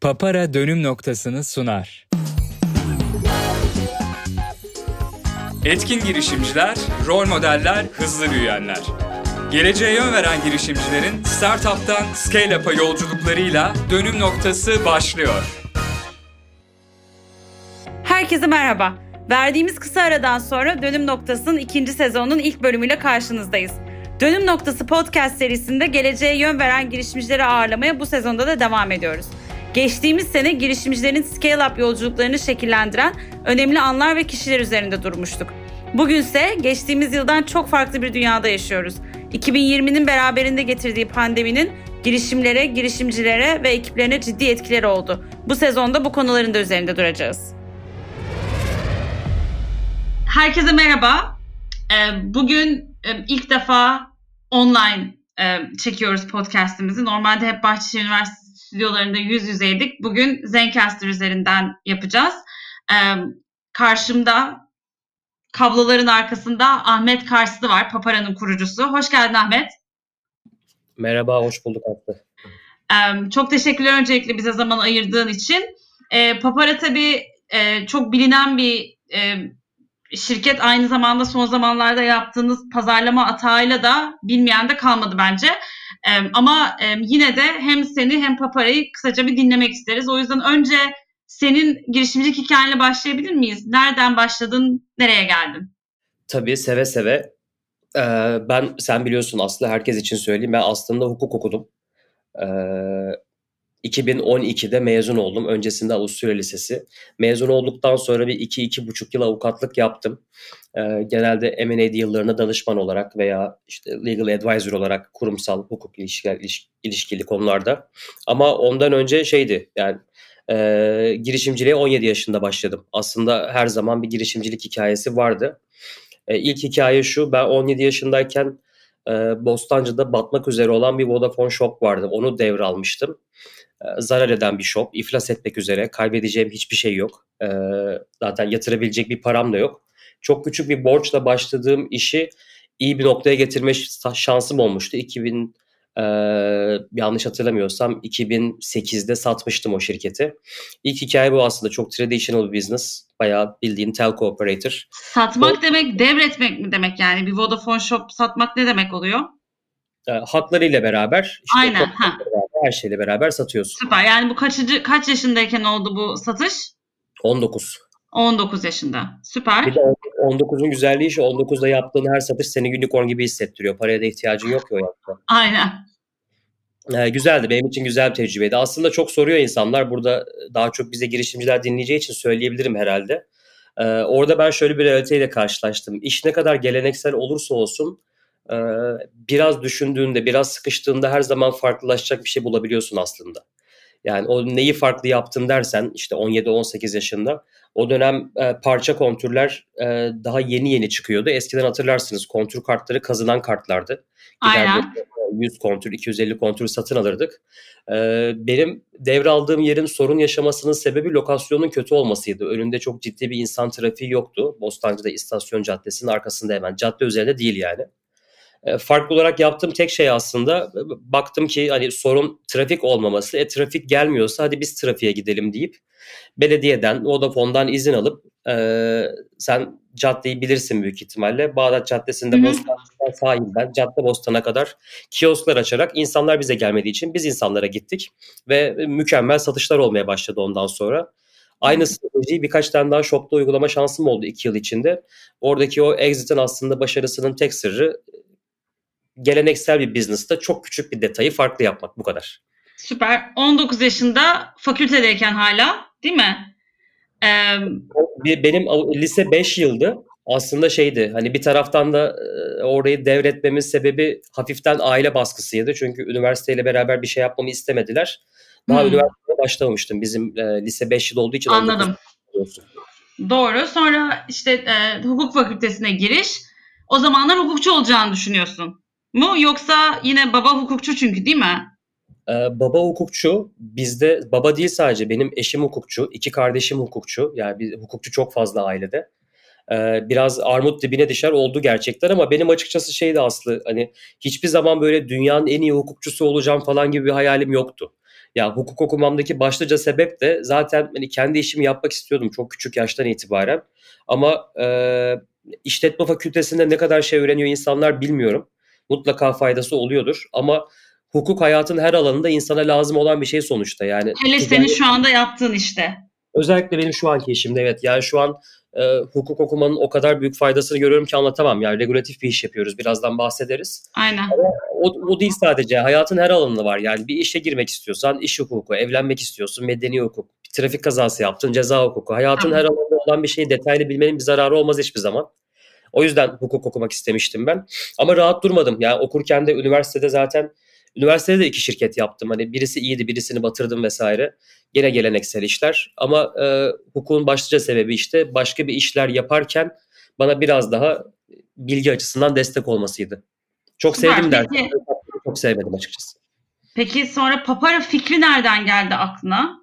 Papara dönüm noktasını sunar. Etkin girişimciler, rol modeller, hızlı büyüyenler. Geleceğe yön veren girişimcilerin startup'tan scale-up'a yolculuklarıyla dönüm noktası başlıyor. Herkese merhaba. Verdiğimiz kısa aradan sonra Dönüm Noktası'nın ikinci sezonunun ilk bölümüyle karşınızdayız. Dönüm Noktası podcast serisinde geleceğe yön veren girişimcileri ağırlamaya bu sezonda da devam ediyoruz. Geçtiğimiz sene girişimcilerin scale-up yolculuklarını şekillendiren önemli anlar ve kişiler üzerinde durmuştuk. Bugünse geçtiğimiz yıldan çok farklı bir dünyada yaşıyoruz. 2020'nin beraberinde getirdiği pandeminin girişimlere, girişimcilere ve ekiplerine ciddi etkileri oldu. Bu sezonda bu konuların da üzerinde duracağız. Herkese merhaba. Ee, bugün e, ilk defa online e, çekiyoruz podcastimizi. Normalde hep Bahçeşehir Üniversitesi stüdyolarında yüz yüzeydik. Bugün Zencaster üzerinden yapacağız. Ee, karşımda kabloların arkasında Ahmet Karslı var, Papara'nın kurucusu. Hoş geldin Ahmet. Merhaba, hoş bulduk Aslı. Ee, çok teşekkürler öncelikle bize zaman ayırdığın için. Ee, Papara tabii e, çok bilinen bir e, şirket aynı zamanda son zamanlarda yaptığınız pazarlama atağıyla da bilmeyen de kalmadı bence. E, ama e, yine de hem seni hem Papara'yı kısaca bir dinlemek isteriz. O yüzden önce senin girişimcilik hikayenle başlayabilir miyiz? Nereden başladın, nereye geldin? Tabii seve seve. Ee, ben sen biliyorsun Aslı herkes için söyleyeyim. Ben aslında hukuk okudum. Ee, 2012'de mezun oldum. Öncesinde Avusturya Lisesi. Mezun olduktan sonra bir 2-2,5 yıl avukatlık yaptım. Ee, genelde M&A yıllarına danışman olarak veya işte legal advisor olarak kurumsal hukuk ilişkili, ilişkili konularda. Ama ondan önce şeydi yani e, girişimciliğe 17 yaşında başladım. Aslında her zaman bir girişimcilik hikayesi vardı. E, ilk hikaye şu ben 17 yaşındayken e, Bostancı'da batmak üzere olan bir Vodafone Shop vardı. Onu devralmıştım. E, zarar eden bir shop, iflas etmek üzere, kaybedeceğim hiçbir şey yok. E, zaten yatırabilecek bir param da yok. Çok küçük bir borçla başladığım işi iyi bir noktaya getirme şansım olmuştu. 2000 e, yanlış hatırlamıyorsam 2008'de satmıştım o şirketi. İlk hikaye bu aslında çok traditional bir business. Bayağı bildiğin telco operator. Satmak o, demek devretmek mi demek yani? Bir Vodafone Shop satmak ne demek oluyor? E, haklarıyla beraber. Işte Aynen. Ha. Beraber, her şeyle beraber satıyorsun. Süper. Yani bu kaçıncı, kaç yaşındayken oldu bu satış? 19. 19 yaşında. Süper. Bir de 19'un güzelliği şu 19'da yaptığın her satış seni unicorn gibi hissettiriyor. Paraya da ihtiyacın yok ki o yaptı. Aynen. Ee, güzeldi. Benim için güzel bir tecrübeydi. Aslında çok soruyor insanlar. Burada daha çok bize girişimciler dinleyeceği için söyleyebilirim herhalde. Ee, orada ben şöyle bir realiteyle karşılaştım. İş ne kadar geleneksel olursa olsun biraz düşündüğünde, biraz sıkıştığında her zaman farklılaşacak bir şey bulabiliyorsun aslında. Yani o neyi farklı yaptın dersen işte 17-18 yaşında o dönem e, parça kontürler e, daha yeni yeni çıkıyordu. Eskiden hatırlarsınız kontür kartları kazınan kartlardı. Aynen. 100 kontür, 250 kontür satın alırdık. E, benim devraldığım yerin sorun yaşamasının sebebi lokasyonun kötü olmasıydı. Önünde çok ciddi bir insan trafiği yoktu. Bostancı'da istasyon caddesinin arkasında hemen. Cadde üzerinde değil yani. E, farklı olarak yaptığım tek şey aslında baktım ki hani sorun trafik olmaması. E trafik gelmiyorsa hadi biz trafiğe gidelim deyip belediyeden, Vodafone'dan izin alıp e, sen caddeyi bilirsin büyük ihtimalle. Bağdat Caddesi'nde Bostan'dan sahilden Cadde Bostan'a kadar kiosklar açarak insanlar bize gelmediği için biz insanlara gittik ve mükemmel satışlar olmaya başladı ondan sonra. Aynı stratejiyi birkaç tane daha shopta uygulama şansım oldu iki yıl içinde. Oradaki o exit'in aslında başarısının tek sırrı geleneksel bir business'ta çok küçük bir detayı farklı yapmak bu kadar. Süper. 19 yaşında fakültedeyken hala değil mi? Ee... Benim lise 5 yıldı. Aslında şeydi hani bir taraftan da orayı devretmemiz sebebi hafiften aile baskısıydı. Çünkü üniversiteyle beraber bir şey yapmamı istemediler. Daha hmm. üniversiteye başlamamıştım. Bizim e, lise 5 yıl olduğu için. Anladım. Doğru. Sonra işte e, hukuk fakültesine giriş. O zamanlar hukukçu olacağını düşünüyorsun mu yoksa yine baba hukukçu çünkü değil mi? Ee, baba hukukçu bizde baba değil sadece benim eşim hukukçu, iki kardeşim hukukçu. Yani bir hukukçu çok fazla ailede. Ee, biraz armut dibine düşer oldu gerçekten ama benim açıkçası şeydi Aslı hani hiçbir zaman böyle dünyanın en iyi hukukçusu olacağım falan gibi bir hayalim yoktu. Ya hukuk okumamdaki başlıca sebep de zaten hani kendi işimi yapmak istiyordum çok küçük yaştan itibaren. Ama e, işletme fakültesinde ne kadar şey öğreniyor insanlar bilmiyorum. Mutlaka faydası oluyordur ama hukuk hayatın her alanında insana lazım olan bir şey sonuçta. Yani Hele senin şu anda yaptığın işte. Özellikle benim şu anki işimde evet. Yani şu an e, hukuk okumanın o kadar büyük faydasını görüyorum ki anlatamam. Yani regülatif bir iş yapıyoruz. Birazdan bahsederiz. Aynen. O, o değil sadece. Hayatın her alanında var. Yani bir işe girmek istiyorsan iş hukuku, evlenmek istiyorsun medeni hukuk, bir trafik kazası yaptın ceza hukuku. Hayatın Tamam. her alanında olan bir şeyi detaylı bilmenin bir zararı olmaz hiçbir zaman. O yüzden hukuk okumak istemiştim ben. Ama rahat durmadım. Yani okurken de üniversitede zaten üniversitede de iki şirket yaptım. Hani birisi iyiydi, birisini batırdım vesaire. Gene geleneksel işler. Ama e, hukukun başlıca sebebi işte başka bir işler yaparken bana biraz daha bilgi açısından destek olmasıydı. Çok Süper. sevdim dersi. Çok sevmedim açıkçası. Peki sonra papara fikri nereden geldi aklına?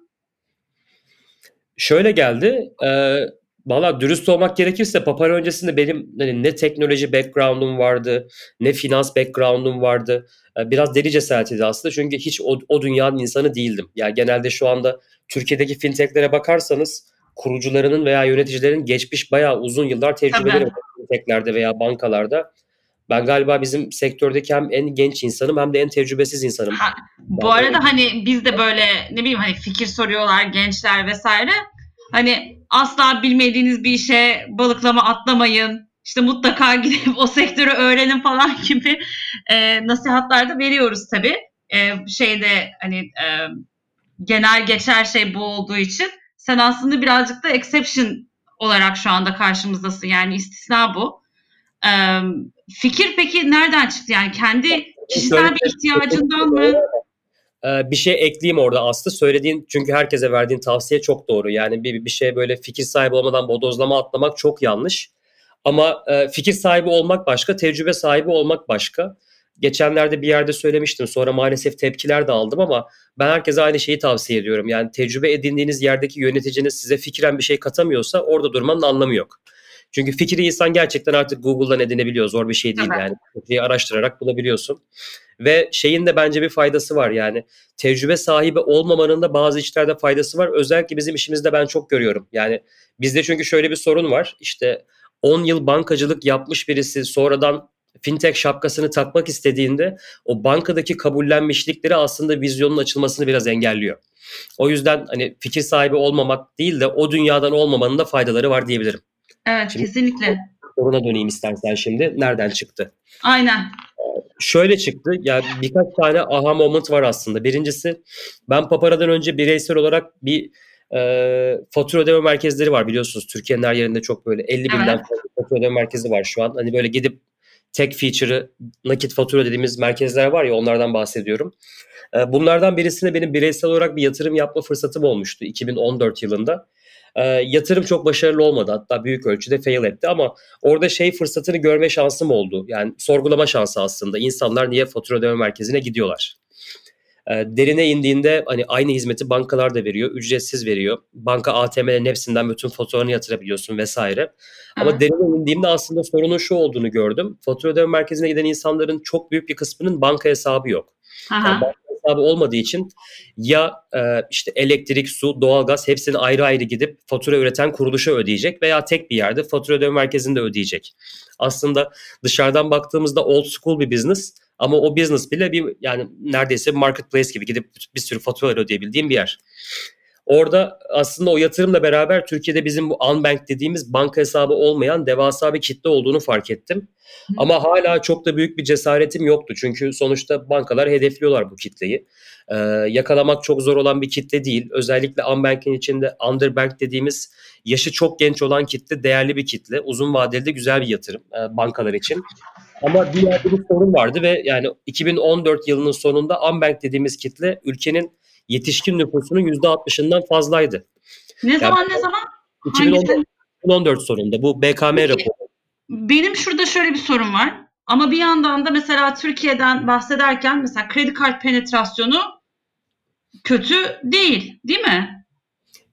Şöyle geldi. E, Valla dürüst olmak gerekirse Papara öncesinde benim hani ne teknoloji background'um vardı, ne finans background'um vardı. E, biraz deli cesaretiydi aslında çünkü hiç o, o dünyanın insanı değildim. Yani genelde şu anda Türkiye'deki fintechlere bakarsanız kurucularının veya yöneticilerin geçmiş bayağı uzun yıllar tecrübeleri var fintechlerde veya bankalarda. Ben galiba bizim sektördeki hem en genç insanım hem de en tecrübesiz insanım. Ha, Bu arada hani biz de böyle ne bileyim hani fikir soruyorlar gençler vesaire. Hani asla bilmediğiniz bir işe balıklama atlamayın. İşte mutlaka gidip o sektörü öğrenin falan gibi e, nasihatler de veriyoruz tabii. E, şeyde hani e, genel geçer şey bu olduğu için sen aslında birazcık da exception olarak şu anda karşımızdasın. Yani istisna bu. E, fikir peki nereden çıktı? Yani kendi kişisel bir ihtiyacından mı? Ee, bir şey ekleyeyim orada Aslı. Söylediğin çünkü herkese verdiğin tavsiye çok doğru. Yani bir, bir şey böyle fikir sahibi olmadan bodozlama atlamak çok yanlış. Ama e, fikir sahibi olmak başka, tecrübe sahibi olmak başka. Geçenlerde bir yerde söylemiştim. Sonra maalesef tepkiler de aldım ama ben herkese aynı şeyi tavsiye ediyorum. Yani tecrübe edindiğiniz yerdeki yöneticiniz size fikren bir şey katamıyorsa orada durmanın anlamı yok. Çünkü fikri insan gerçekten artık Google'dan edinebiliyor. Zor bir şey değil Tabii. yani. Fikri araştırarak bulabiliyorsun. Ve şeyin de bence bir faydası var yani. Tecrübe sahibi olmamanın da bazı işlerde faydası var. Özellikle bizim işimizde ben çok görüyorum. Yani bizde çünkü şöyle bir sorun var. İşte 10 yıl bankacılık yapmış birisi sonradan fintech şapkasını takmak istediğinde o bankadaki kabullenmişlikleri aslında vizyonun açılmasını biraz engelliyor. O yüzden hani fikir sahibi olmamak değil de o dünyadan olmamanın da faydaları var diyebilirim. Evet Şimdi- kesinlikle. Soruna döneyim istersen şimdi. Nereden çıktı? Aynen. Şöyle çıktı. Ya birkaç tane aha moment var aslında. Birincisi ben Papara'dan önce bireysel olarak bir e, fatura ödeme merkezleri var biliyorsunuz. Türkiye'nin her yerinde çok böyle 50 binden Evet. fazla fatura ödeme merkezi var şu an. Hani böyle gidip tek feature'ı nakit fatura dediğimiz merkezler var ya onlardan bahsediyorum. E, bunlardan birisine benim bireysel olarak bir yatırım yapma fırsatım olmuştu 2014 yılında. E, yatırım çok başarılı olmadı. Hatta büyük ölçüde fail etti ama orada şey fırsatını görme şansım oldu. Yani sorgulama şansı aslında. İnsanlar niye fatura ödeme merkezine gidiyorlar? E, derine indiğinde hani aynı hizmeti bankalar da veriyor. Ücretsiz veriyor. Banka ATM'lerin hepsinden bütün faturanı yatırabiliyorsun vesaire. Ama Evet. derine indiğimde aslında sorunun şu olduğunu gördüm. Fatura ödeme merkezine giden insanların çok büyük bir kısmının banka hesabı yok. Aha. Yani banka hesabı olmadığı için ya e, işte elektrik, su, doğalgaz hepsini ayrı ayrı gidip fatura üreten kuruluşa ödeyecek veya tek bir yerde fatura ödeme merkezinde ödeyecek. Aslında dışarıdan baktığımızda old school bir business ama o business bile bir yani neredeyse marketplace gibi gidip bir sürü faturalar ödeyebildiğim bir yer. Orada aslında o yatırımla beraber Türkiye'de bizim bu unbank dediğimiz banka hesabı olmayan devasa bir kitle olduğunu fark ettim. Hı. Ama hala çok da büyük bir cesaretim yoktu. Çünkü sonuçta bankalar hedefliyorlar bu kitleyi. Ee, yakalamak çok zor olan bir kitle değil. Özellikle unbank'in içinde underbank dediğimiz yaşı çok genç olan kitle değerli bir kitle. Uzun vadeli de güzel bir yatırım e, bankalar için. Ama bir yerde bir sorun vardı ve yani 2014 yılının sonunda unbank dediğimiz kitle ülkenin yetişkin nüfusunun %60'ından fazlaydı. Ne zaman ne zaman? 2014, Hangisi? 2014 sonunda bu BKM Peki. raporu. Benim şurada şöyle bir sorun var. Ama bir yandan da mesela Türkiye'den bahsederken mesela kredi kart penetrasyonu kötü değil, değil mi?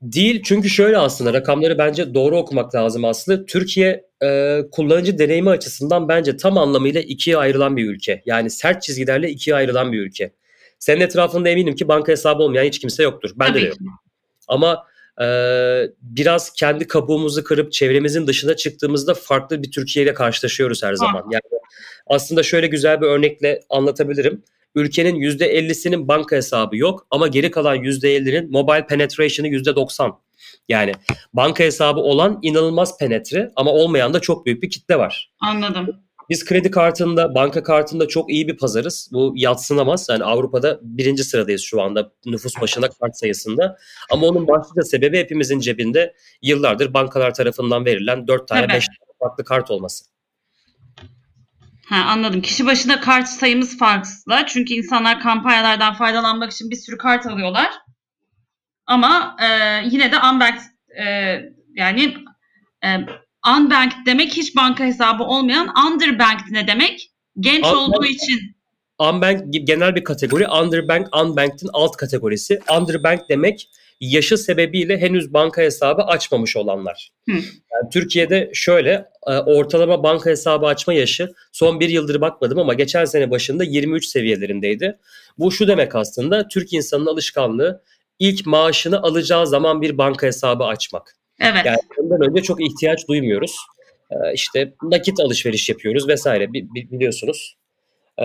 Değil çünkü şöyle aslında rakamları bence doğru okumak lazım aslında. Türkiye e, kullanıcı deneyimi açısından bence tam anlamıyla ikiye ayrılan bir ülke. Yani sert çizgilerle ikiye ayrılan bir ülke. Senin etrafında eminim ki banka hesabı olmayan hiç kimse yoktur. Bende Tabii de yok. ki. Ama e, biraz kendi kabuğumuzu kırıp çevremizin dışına çıktığımızda farklı bir Türkiye ile karşılaşıyoruz her zaman. Yani aslında şöyle güzel bir örnekle anlatabilirim. Ülkenin %50'sinin banka hesabı yok ama geri kalan %50'nin mobile penetration'ı %90. Yani banka hesabı olan inanılmaz penetre ama olmayan da çok büyük bir kitle var. Anladım. Biz kredi kartında, banka kartında çok iyi bir pazarız. Bu yatsınamaz. Yani Avrupa'da birinci sıradayız şu anda nüfus başına kart sayısında. Ama onun başlıca sebebi hepimizin cebinde yıllardır bankalar tarafından verilen 4 tane Tabii. 5 tane farklı kart olması. Ha, anladım. Kişi başına kart sayımız farklı. Çünkü insanlar kampanyalardan faydalanmak için bir sürü kart alıyorlar. Ama e, yine de unbanked e, yani e, unbanked demek hiç banka hesabı olmayan underbanked ne demek? Genç Unbanked- olduğu için. Unbanked genel bir kategori. Underbank, unbanked'in alt kategorisi. Underbank demek yaşı sebebiyle henüz banka hesabı açmamış olanlar. Hı. Yani Türkiye'de şöyle e, ortalama banka hesabı açma yaşı son bir yıldır bakmadım ama geçen sene başında 23 seviyelerindeydi. Bu şu demek aslında Türk insanının alışkanlığı ilk maaşını alacağı zaman bir banka hesabı açmak. Evet. Yani ondan önce çok ihtiyaç duymuyoruz. Ee, işte nakit alışveriş yapıyoruz vesaire bi- bi- biliyorsunuz. Ee,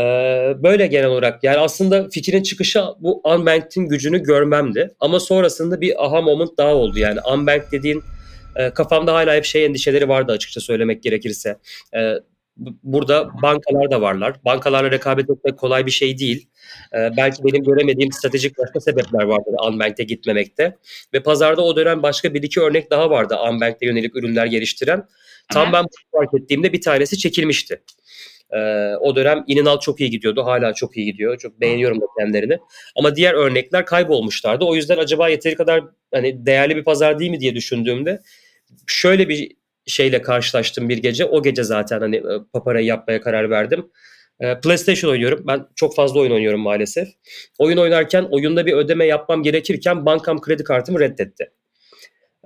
böyle genel olarak yani aslında fikrin çıkışı bu unbanked'in gücünü görmemdi. Ama sonrasında bir aha moment daha oldu yani unbanked dediğin e, kafamda hala hep şey endişeleri vardı açıkça söylemek gerekirse. Ee, burada bankalar da varlar. Bankalarla rekabet etmek kolay bir şey değil. Ee, belki benim göremediğim stratejik başka sebepler vardır unbanked'e gitmemekte. Ve pazarda o dönem başka bir iki örnek daha vardı unbanked'e yönelik ürünler geliştiren. Tam ben fark ettiğimde bir tanesi çekilmişti. Ee, o dönem Ininal çok iyi gidiyordu. Hala çok iyi gidiyor. Çok beğeniyorum da kendilerini. Ama diğer örnekler kaybolmuşlardı. O yüzden acaba yeteri kadar hani değerli bir pazar değil mi diye düşündüğümde şöyle bir şeyle karşılaştım bir gece. O gece zaten hani e, paparayı yapmaya karar verdim. Ee, PlayStation oynuyorum. Ben çok fazla oyun oynuyorum maalesef. Oyun oynarken oyunda bir ödeme yapmam gerekirken bankam kredi kartımı reddetti.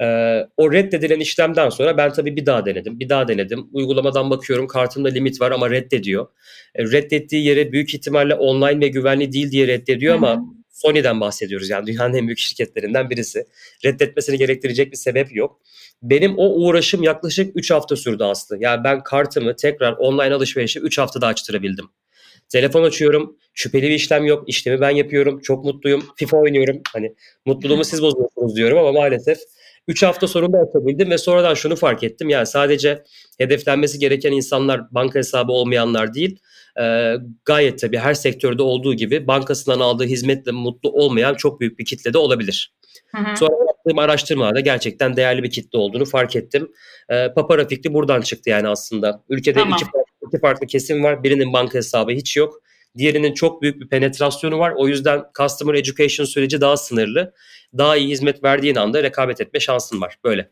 Ee, o reddedilen işlemden sonra ben tabii bir daha denedim. Bir daha denedim. Uygulamadan bakıyorum kartımda limit var ama reddediyor. E, reddettiği yere büyük ihtimalle online ve güvenli değil diye reddediyor ama Sony'den bahsediyoruz. Yani dünyanın en büyük şirketlerinden birisi. Reddetmesini gerektirecek bir sebep yok. Benim o uğraşım yaklaşık 3 hafta sürdü Aslı. Yani ben kartımı tekrar online alışverişe 3 haftada açtırabildim. Telefon açıyorum. Şüpheli bir işlem yok. İşlemi ben yapıyorum. Çok mutluyum. FIFA oynuyorum. Hani mutluluğumu siz bozuyorsunuz diyorum ama maalesef 3 hafta sonunda açabildim ve sonradan şunu fark ettim. Yani sadece hedeflenmesi gereken insanlar banka hesabı olmayanlar değil. e, gayet tabii her sektörde olduğu gibi bankasından aldığı hizmetle mutlu olmayan çok büyük bir kitle de olabilir. Sonra yaptığım araştırmada gerçekten değerli bir kitle olduğunu fark ettim. E, Papara fikri buradan çıktı yani aslında. Ülkede Tamam. iki, farklı, iki farklı kesim var. Birinin banka hesabı hiç yok. Diğerinin çok büyük bir penetrasyonu var. O yüzden customer education süreci daha sınırlı. Daha iyi hizmet verdiğin anda rekabet etme şansın var. Böyle.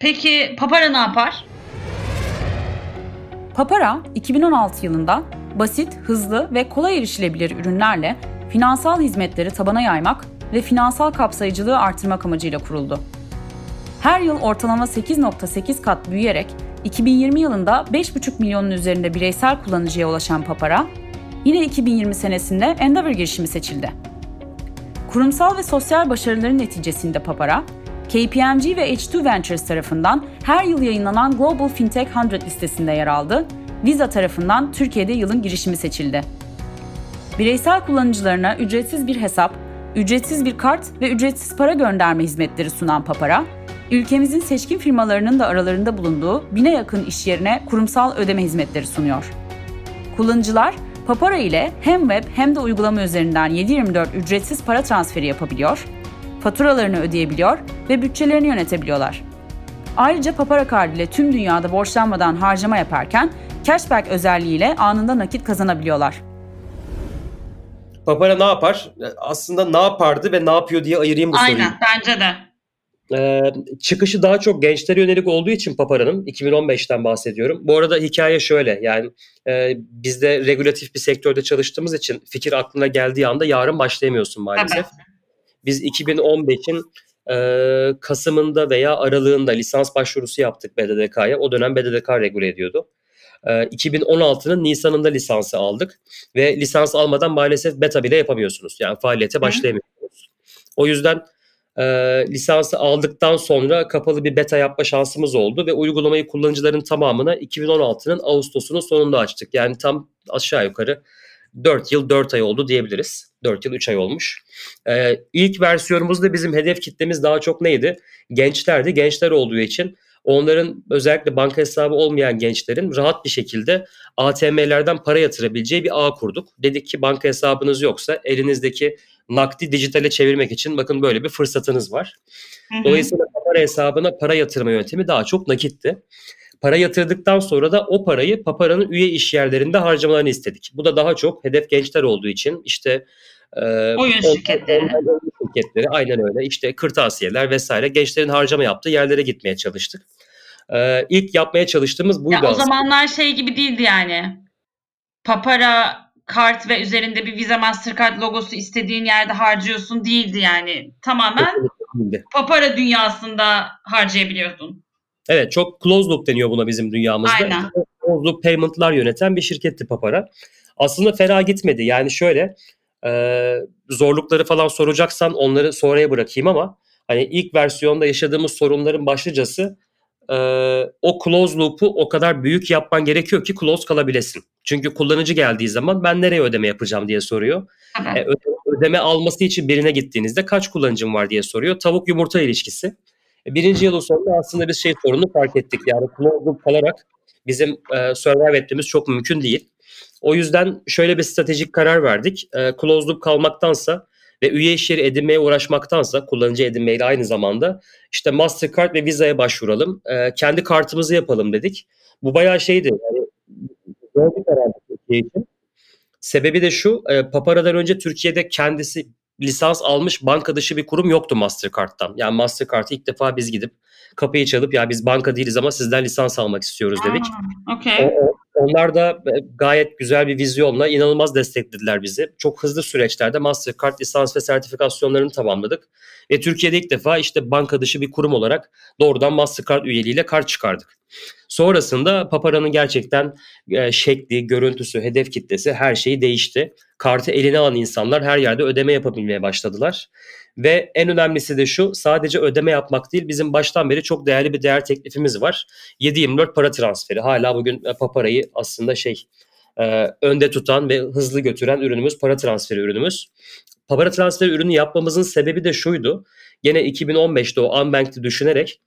Peki Papara ne yapar? Papara 2016 yılında basit, hızlı ve kolay erişilebilir ürünlerle finansal hizmetleri tabana yaymak ve finansal kapsayıcılığı artırmak amacıyla kuruldu. Her yıl ortalama 8.8 kat büyüyerek 2020 yılında 5,5 milyonun üzerinde bireysel kullanıcıya ulaşan Papara, yine 2020 senesinde Endeavor girişimi seçildi. Kurumsal ve sosyal başarıların neticesinde Papara, KPMG ve H2 Ventures tarafından her yıl yayınlanan Global Fintech 100 listesinde yer aldı. Visa tarafından Türkiye'de yılın girişimi seçildi. Bireysel kullanıcılarına ücretsiz bir hesap, ücretsiz bir kart ve ücretsiz para gönderme hizmetleri sunan Papara, ülkemizin seçkin firmalarının da aralarında bulunduğu bine yakın iş yerine kurumsal ödeme hizmetleri sunuyor. Kullanıcılar Papara ile hem web hem de uygulama üzerinden 7/24 ücretsiz para transferi yapabiliyor, faturalarını ödeyebiliyor ve bütçelerini yönetebiliyorlar. Ayrıca Papara Card ile tüm dünyada borçlanmadan harcama yaparken cashback özelliğiyle anında nakit kazanabiliyorlar. Papara ne yapar? Aslında ne yapardı ve ne yapıyor diye ayırayım bu soruyu. Aynen bence de. Ee, çıkışı daha çok gençlere yönelik olduğu için Papara'nın 2015'ten bahsediyorum. Bu arada hikaye şöyle yani e, biz de regülatif bir sektörde çalıştığımız için fikir aklına geldiği anda yarın başlayamıyorsun maalesef. Biz 2015'in e, Kasım'ında veya Aralığında lisans başvurusu yaptık BDDK'ya. O dönem BDDK regüle ediyordu. E, 2016'nın Nisan'ında lisansı aldık ve lisans almadan maalesef beta bile yapamıyorsunuz. Yani faaliyete başlayamıyorsunuz. O yüzden e, lisansı aldıktan sonra kapalı bir beta yapma şansımız oldu ve uygulamayı kullanıcıların tamamına 2016'nın Ağustos'unun sonunda açtık. Yani tam aşağı yukarı 4 yıl 4 ay oldu diyebiliriz. 4 yıl 3 ay olmuş. Ee, ilk versiyonumuzda bizim hedef kitlemiz daha çok neydi? Gençlerdi. Gençler olduğu için onların özellikle banka hesabı olmayan gençlerin rahat bir şekilde ATM'lerden para yatırabileceği bir ağ kurduk. Dedik ki banka hesabınız yoksa elinizdeki nakdi dijitale çevirmek için bakın böyle bir fırsatınız var. Dolayısıyla para hesabına para yatırma yöntemi daha çok nakitti. Para yatırdıktan sonra da o parayı Papara'nın üye iş yerlerinde harcamalarını istedik. Bu da daha çok hedef gençler olduğu için işte e, Oyun şirketleri. oyun şirketleri aynen öyle işte kırtasiyeler vesaire gençlerin harcama yaptığı yerlere gitmeye çalıştık. E, ilk yapmaya çalıştığımız buydu Ya o aslında. zamanlar şey gibi değildi yani. Papara kart ve üzerinde bir Visa Mastercard logosu istediğin yerde harcıyorsun değildi yani. Tamamen Kesinlikle papara dünyasında harcayabiliyordun. Evet çok closed loop deniyor buna bizim dünyamızda. Aynen. Closed loop payment'lar yöneten bir şirketti Papara. Aslında fena gitmedi. Yani şöyle e, zorlukları falan soracaksan onları sonraya bırakayım ama hani ilk versiyonda yaşadığımız sorunların başlıcası e, o closed loop'u o kadar büyük yapman gerekiyor ki close kalabilesin. Çünkü kullanıcı geldiği zaman ben nereye ödeme yapacağım diye soruyor. E, öde- ödeme alması için birine gittiğinizde kaç kullanıcım var diye soruyor. Tavuk yumurta ilişkisi. E, Birinci yılın sonunda aslında biz şey sorunu fark ettik. Yani closed loop kalarak bizim e, survive etmemiz çok mümkün değil. O yüzden şöyle bir stratejik karar verdik. E, closed loop kalmaktansa ve üye iş yeri edinmeye uğraşmaktansa kullanıcı edinmeyle aynı zamanda işte Mastercard ve Visa'ya başvuralım. E, kendi kartımızı yapalım dedik. Bu bayağı şeydi. Yani zor bir karardı Türkiye için. Sebebi de şu, e, Papara'dan önce Türkiye'de kendisi lisans almış banka dışı bir kurum yoktu Mastercard'dan. Yani Mastercard'ı ilk defa biz gidip kapıyı çalıp ya biz banka değiliz ama sizden lisans almak istiyoruz dedik. Aa, Okey. O- o- Onlar da e, gayet güzel bir vizyonla inanılmaz desteklediler bizi. Çok hızlı süreçlerde Mastercard lisans ve sertifikasyonlarını tamamladık. Ve Türkiye'de ilk defa işte banka dışı bir kurum olarak doğrudan Mastercard üyeliğiyle kart çıkardık. Sonrasında Papara'nın gerçekten e, şekli, görüntüsü, hedef kitlesi her şeyi değişti. Kartı eline alan insanlar her yerde ödeme yapabilmeye başladılar. Ve en önemlisi de şu sadece ödeme yapmak değil bizim baştan beri çok değerli bir değer teklifimiz var. 7-24 para transferi. Hala bugün e, Papara'yı aslında şey e, önde tutan ve hızlı götüren ürünümüz para transferi ürünümüz. Papara transferi ürünü yapmamızın sebebi de şuydu. Gene 2015'te o Unbanked'i düşünerek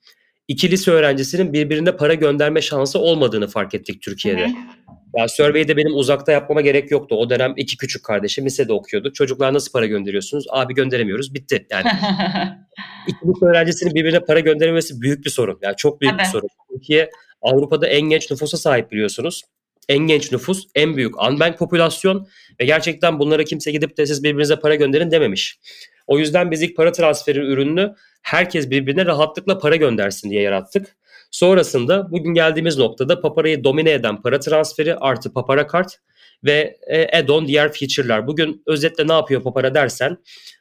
iki lise öğrencisinin birbirine para gönderme şansı olmadığını fark ettik Türkiye'de. Hı hı. Ya survey'i de benim uzakta yapmama gerek yoktu. O dönem iki küçük kardeşim lisede okuyordu. Çocuklar nasıl para gönderiyorsunuz? Abi gönderemiyoruz. Bitti. Yani iki lise öğrencisinin birbirine para gönderememesi büyük bir sorun. Yani çok büyük bir Tabii. sorun. Türkiye Avrupa'da en genç nüfusa sahip biliyorsunuz. En genç nüfus, en büyük unbanked popülasyon ve gerçekten bunlara kimse gidip de siz birbirinize para gönderin dememiş. O yüzden biz ilk para transferi ürününü herkes birbirine rahatlıkla para göndersin diye yarattık. Sonrasında bugün geldiğimiz noktada Papara'yı domine eden para transferi artı Papara kart ve e, add-on diğer feature'lar. Bugün özetle ne yapıyor Papara dersen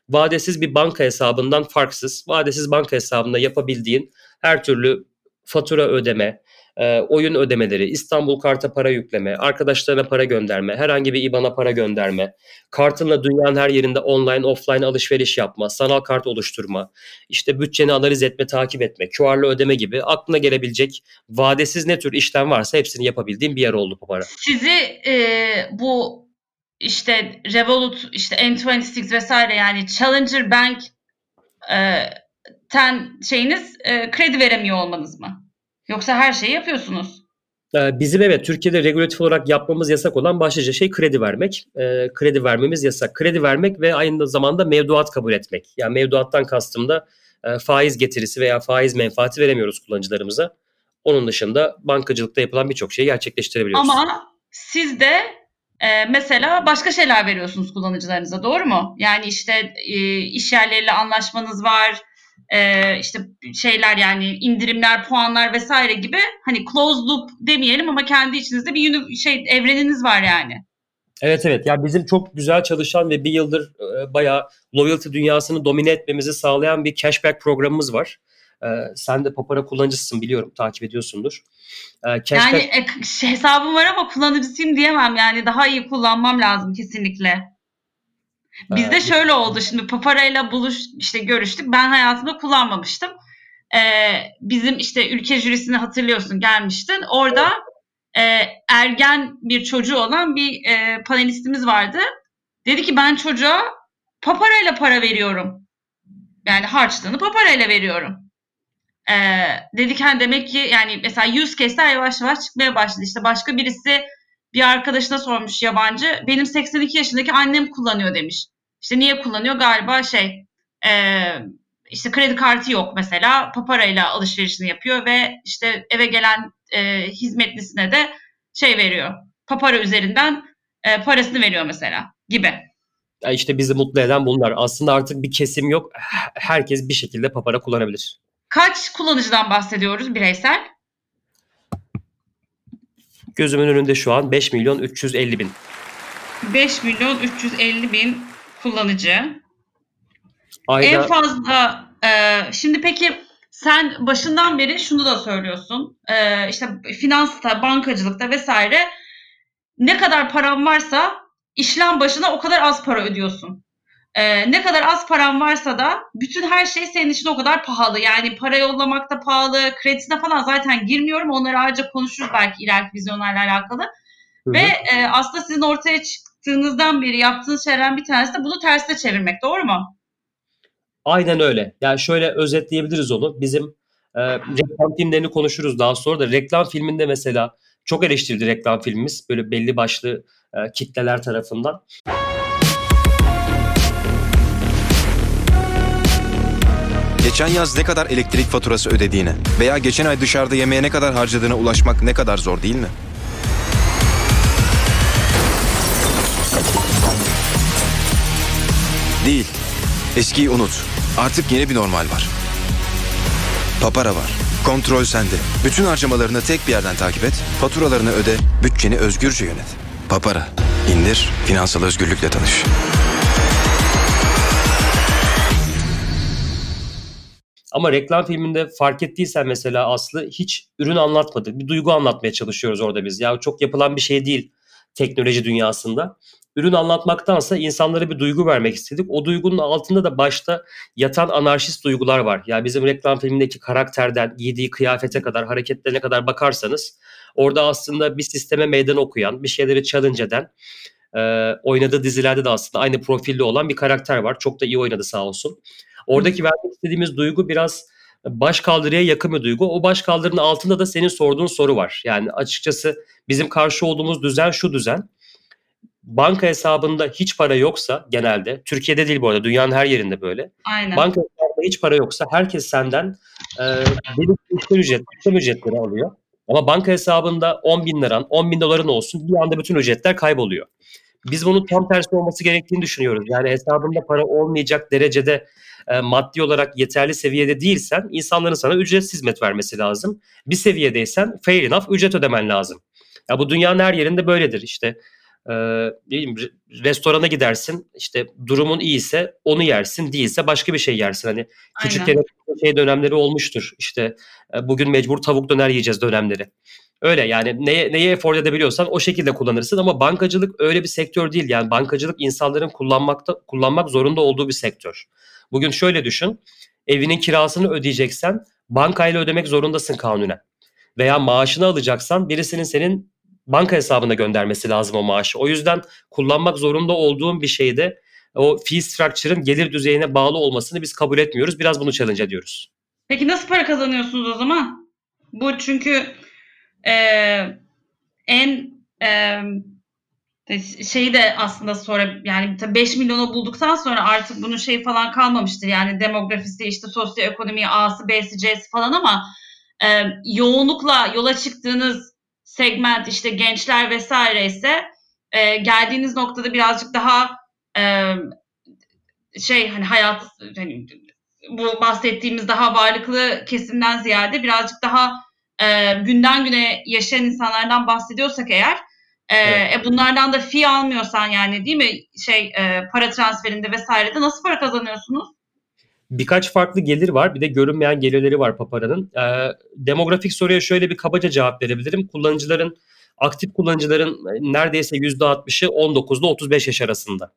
vadesiz bir banka hesabından farksız, vadesiz banka hesabında yapabildiğin her türlü fatura ödeme, e, oyun ödemeleri, İstanbul karta para yükleme, arkadaşlarına para gönderme, herhangi bir IBAN'a para gönderme, kartınla dünyanın her yerinde online, offline alışveriş yapma, sanal kart oluşturma, işte bütçeni analiz etme, takip etme, QR'lı ödeme gibi aklına gelebilecek vadesiz ne tür işlem varsa hepsini yapabildiğim bir yer oldu Papara. Sizi e, bu işte Revolut, işte N26 vesaire yani Challenger Bank e, ten şeyiniz e, kredi veremiyor olmanız mı? Yoksa her şeyi yapıyorsunuz. Ee, Bizim evet Türkiye'de regülatif olarak yapmamız yasak olan başlıca şey kredi vermek. Ee, kredi vermemiz yasak. Kredi vermek ve aynı zamanda mevduat kabul etmek. Yani mevduattan kastım da e, faiz getirisi veya faiz menfaati veremiyoruz kullanıcılarımıza. Onun dışında bankacılıkta yapılan birçok şeyi gerçekleştirebiliyoruz. Ama siz de e, mesela başka şeyler veriyorsunuz kullanıcılarınıza doğru mu? Yani işte e, iş yerleriyle anlaşmanız var. E, işte şeyler yani indirimler, puanlar vesaire gibi hani closed loop demeyelim ama kendi içinizde bir şey evreniniz var yani. Evet evet. Ya bizim çok güzel çalışan ve bir yıldır e, bayağı loyalty dünyasını domine etmemizi sağlayan bir cashback programımız var. E, sen de Papara kullanıcısın biliyorum takip ediyorsundur. E, yani e, hesabım var ama kullanıcısıyım diyemem yani daha iyi kullanmam lazım kesinlikle. Bizde ee, şöyle oldu şimdi Papara'yla buluş işte görüştük. Ben hayatımda kullanmamıştım. Ee, bizim işte ülke jürisini hatırlıyorsun gelmiştin. Orada e, ergen bir çocuğu olan bir e, panelistimiz vardı. Dedi ki ben çocuğa paparayla para veriyorum. Yani harçlığını paparayla veriyorum. Ee, dedik hani demek ki yani mesela use case'ler yavaş yavaş çıkmaya başladı. İşte başka birisi bir arkadaşına sormuş yabancı. Benim 82 yaşındaki annem kullanıyor demiş. İşte niye kullanıyor? Galiba şey e, işte kredi kartı yok mesela. Paparayla alışverişini yapıyor ve işte eve gelen e, hizmetlisine de şey veriyor. Papara üzerinden e, parasını veriyor mesela gibi. Ya işte bizi mutlu eden bunlar. Aslında artık bir kesim yok. Herkes bir şekilde papara kullanabilir. Kaç kullanıcıdan bahsediyoruz bireysel? Gözümün önünde şu an 5 milyon 350 bin. 5 milyon 350 bin kullanıcı. Ayda... En fazla e, şimdi peki sen başından beri şunu da söylüyorsun. E, işte finansta, bankacılıkta vesaire ne kadar param varsa işlem başına o kadar az para ödüyorsun. Ee, ne kadar az param varsa da bütün her şey senin için o kadar pahalı. Yani para yollamak da pahalı, kredisine falan zaten girmiyorum. Onları ayrıca konuşuruz belki ileriki vizyonlarla alakalı. Ve e, aslında sizin ortaya çıktığınızdan beri yaptığınız şeylerden bir tanesi de bunu tersine çevirmek. Doğru mu? Aynen öyle. Yani şöyle özetleyebiliriz onu. Bizim e, reklam filmlerini konuşuruz daha sonra da. Reklam filminde mesela çok eleştirildi reklam filmimiz. Böyle belli başlı e, kitleler tarafından. Geçen yaz ne kadar elektrik faturası ödediğine veya geçen ay dışarıda yemeğe ne kadar harcadığına ulaşmak ne kadar zor değil mi? Değil. Eskiyi unut. Artık yeni bir normal var. Papara var. Kontrol sende. Bütün harcamalarını tek bir yerden takip et, faturalarını öde, bütçeni özgürce yönet. Papara. İndir, finansal özgürlükle tanış. Ama reklam filminde fark ettiysen mesela Aslı hiç ürün anlatmadı. Bir duygu anlatmaya çalışıyoruz orada biz. Ya çok yapılan bir şey değil teknoloji dünyasında ürün anlatmaktansa insanlara bir duygu vermek istedik. O duygunun altında da başta yatan anarşist duygular var. Yani bizim reklam filmindeki karakterden giydiği kıyafete kadar, hareketlerine kadar bakarsanız orada aslında bir sisteme meydan okuyan, bir şeyleri challenge eden, e, oynadığı dizilerde de aslında aynı profilde olan bir karakter var. Çok da iyi oynadı sağ olsun. Oradaki vermek istediğimiz duygu biraz baş kaldırıya yakın bir duygu. O baş kaldırının altında da senin sorduğun soru var. Yani açıkçası bizim karşı olduğumuz düzen şu düzen banka hesabında hiç para yoksa genelde Türkiye'de değil bu arada dünyanın her yerinde böyle. Aynen. Banka hesabında hiç para yoksa herkes senden e, işlem ücret, işlem ücretleri alıyor. Ama banka hesabında 10 bin liran, 10 bin doların olsun bir anda bütün ücretler kayboluyor. Biz bunun tam tersi olması gerektiğini düşünüyoruz. Yani hesabında para olmayacak derecede e, maddi olarak yeterli seviyede değilsen insanların sana ücretsiz hizmet vermesi lazım. Bir seviyedeysen fair enough ücret ödemen lazım. Ya bu dünyanın her yerinde böyledir işte e, diyeyim, restorana gidersin işte durumun iyiyse onu yersin değilse başka bir şey yersin. Hani küçük şey dönemleri olmuştur işte e, bugün mecbur tavuk döner yiyeceğiz dönemleri. Öyle yani neye, neye efor edebiliyorsan o şekilde kullanırsın ama bankacılık öyle bir sektör değil. Yani bankacılık insanların kullanmakta kullanmak zorunda olduğu bir sektör. Bugün şöyle düşün. Evinin kirasını ödeyeceksen bankayla ödemek zorundasın kanunen. Veya maaşını alacaksan birisinin senin banka hesabına göndermesi lazım o maaşı. O yüzden kullanmak zorunda olduğum bir şeyde o fee structure'ın gelir düzeyine bağlı olmasını biz kabul etmiyoruz. Biraz bunu challenge ediyoruz. Peki nasıl para kazanıyorsunuz o zaman? Bu çünkü e, en e, şeyi de aslında sonra yani 5 milyonu bulduktan sonra artık bunun şey falan kalmamıştır. Yani demografisi işte sosyoekonomi A'sı B'si C'si falan ama e, yoğunlukla yola çıktığınız segment işte gençler vesaire ise e, geldiğiniz noktada birazcık daha e, şey hani hayat hani bu bahsettiğimiz daha varlıklı kesimden ziyade birazcık daha e, günden güne yaşayan insanlardan bahsediyorsak eğer e, evet. e, bunlardan da fi almıyorsan yani değil mi şey e, para transferinde vesairede nasıl para kazanıyorsunuz? birkaç farklı gelir var. Bir de görünmeyen gelirleri var Papara'nın. Ee, demografik soruya şöyle bir kabaca cevap verebilirim. Kullanıcıların, aktif kullanıcıların e, neredeyse %60'ı 19 ile 35 yaş arasında.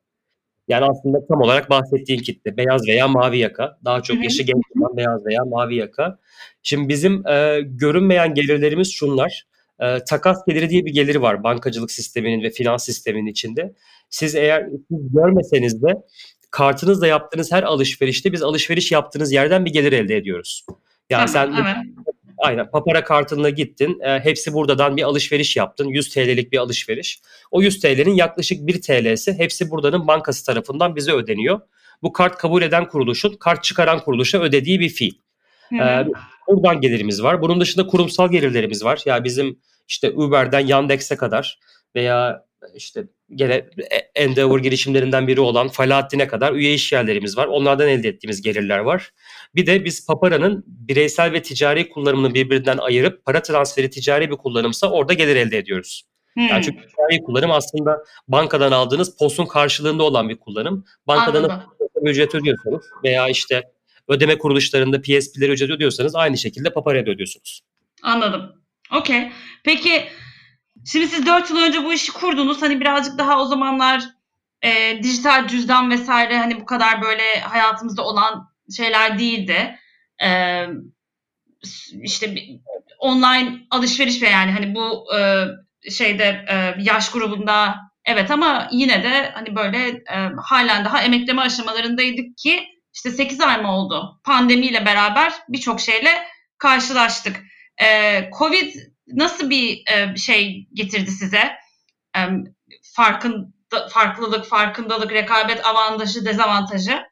Yani aslında tam olarak bahsettiğin kitle beyaz veya mavi yaka. Daha çok yaşı genç olan beyaz veya mavi yaka. Şimdi bizim e, görünmeyen gelirlerimiz şunlar. E, takas geliri diye bir geliri var bankacılık sisteminin ve finans sisteminin içinde. Siz eğer siz görmeseniz de kartınızla yaptığınız her alışverişte biz alışveriş yaptığınız yerden bir gelir elde ediyoruz. Yani Tamam, sen evet. Aynen papara kartınla gittin. E, hepsi buradan bir alışveriş yaptın. 100 TL'lik bir alışveriş. O 100 TL'nin yaklaşık 1 TL'si hepsi buradanın bankası tarafından bize ödeniyor. Bu kart kabul eden kuruluşun kart çıkaran kuruluşa ödediği bir hı. Ee, buradan gelirimiz var. Bunun dışında kurumsal gelirlerimiz var. Ya bizim işte Uber'den Yandex'e kadar veya işte gene E- Endeavor girişimlerinden biri olan Falahattin'e kadar üye iş yerlerimiz var. Onlardan elde ettiğimiz gelirler var. Bir de biz Papara'nın bireysel ve ticari kullanımını birbirinden ayırıp para transferi ticari bir kullanımsa orada gelir elde ediyoruz. Hı. Yani çünkü ticari kullanım aslında bankadan aldığınız POS'un karşılığında olan bir kullanım. Bankadan ücret ödüyorsanız veya işte ödeme kuruluşlarında PSP'leri ücret ödüyorsanız aynı şekilde Papara'ya da ödüyorsunuz. Anladım. Okey. Peki şimdi siz 4 yıl önce bu işi kurdunuz. Hani birazcık daha o zamanlar e, dijital cüzdan vesaire hani bu kadar böyle hayatımızda olan şeyler değildi. E, işte bir- online alışveriş ve yani hani bu e, şeyde e, yaş grubunda evet ama yine de hani böyle e, halen daha emekleme aşamalarındaydık ki işte 8 ay mı oldu? Pandemiyle beraber birçok şeyle karşılaştık. Ee, Covid nasıl bir e, şey getirdi size? E, farkın, farklılık, farkındalık, rekabet avantajı, dezavantajı.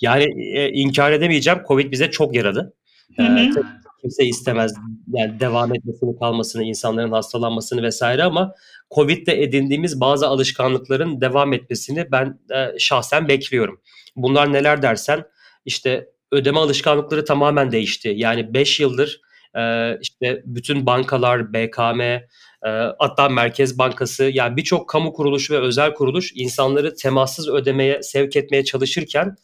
Yani e, inkar edemeyeceğim. Covid bize çok yaradı. Hı Ee, hı. Kimse istemez yani devam etmesini, kalmasını, insanların hastalanmasını vesaire ama Covid'de edindiğimiz bazı alışkanlıkların devam etmesini ben e, şahsen bekliyorum. Bunlar neler dersen işte ödeme alışkanlıkları tamamen değişti. Yani 5 yıldır e, işte bütün bankalar, BKM, e, hatta Merkez Bankası yani birçok kamu kuruluşu ve özel kuruluş insanları temassız ödemeye sevk etmeye çalışırken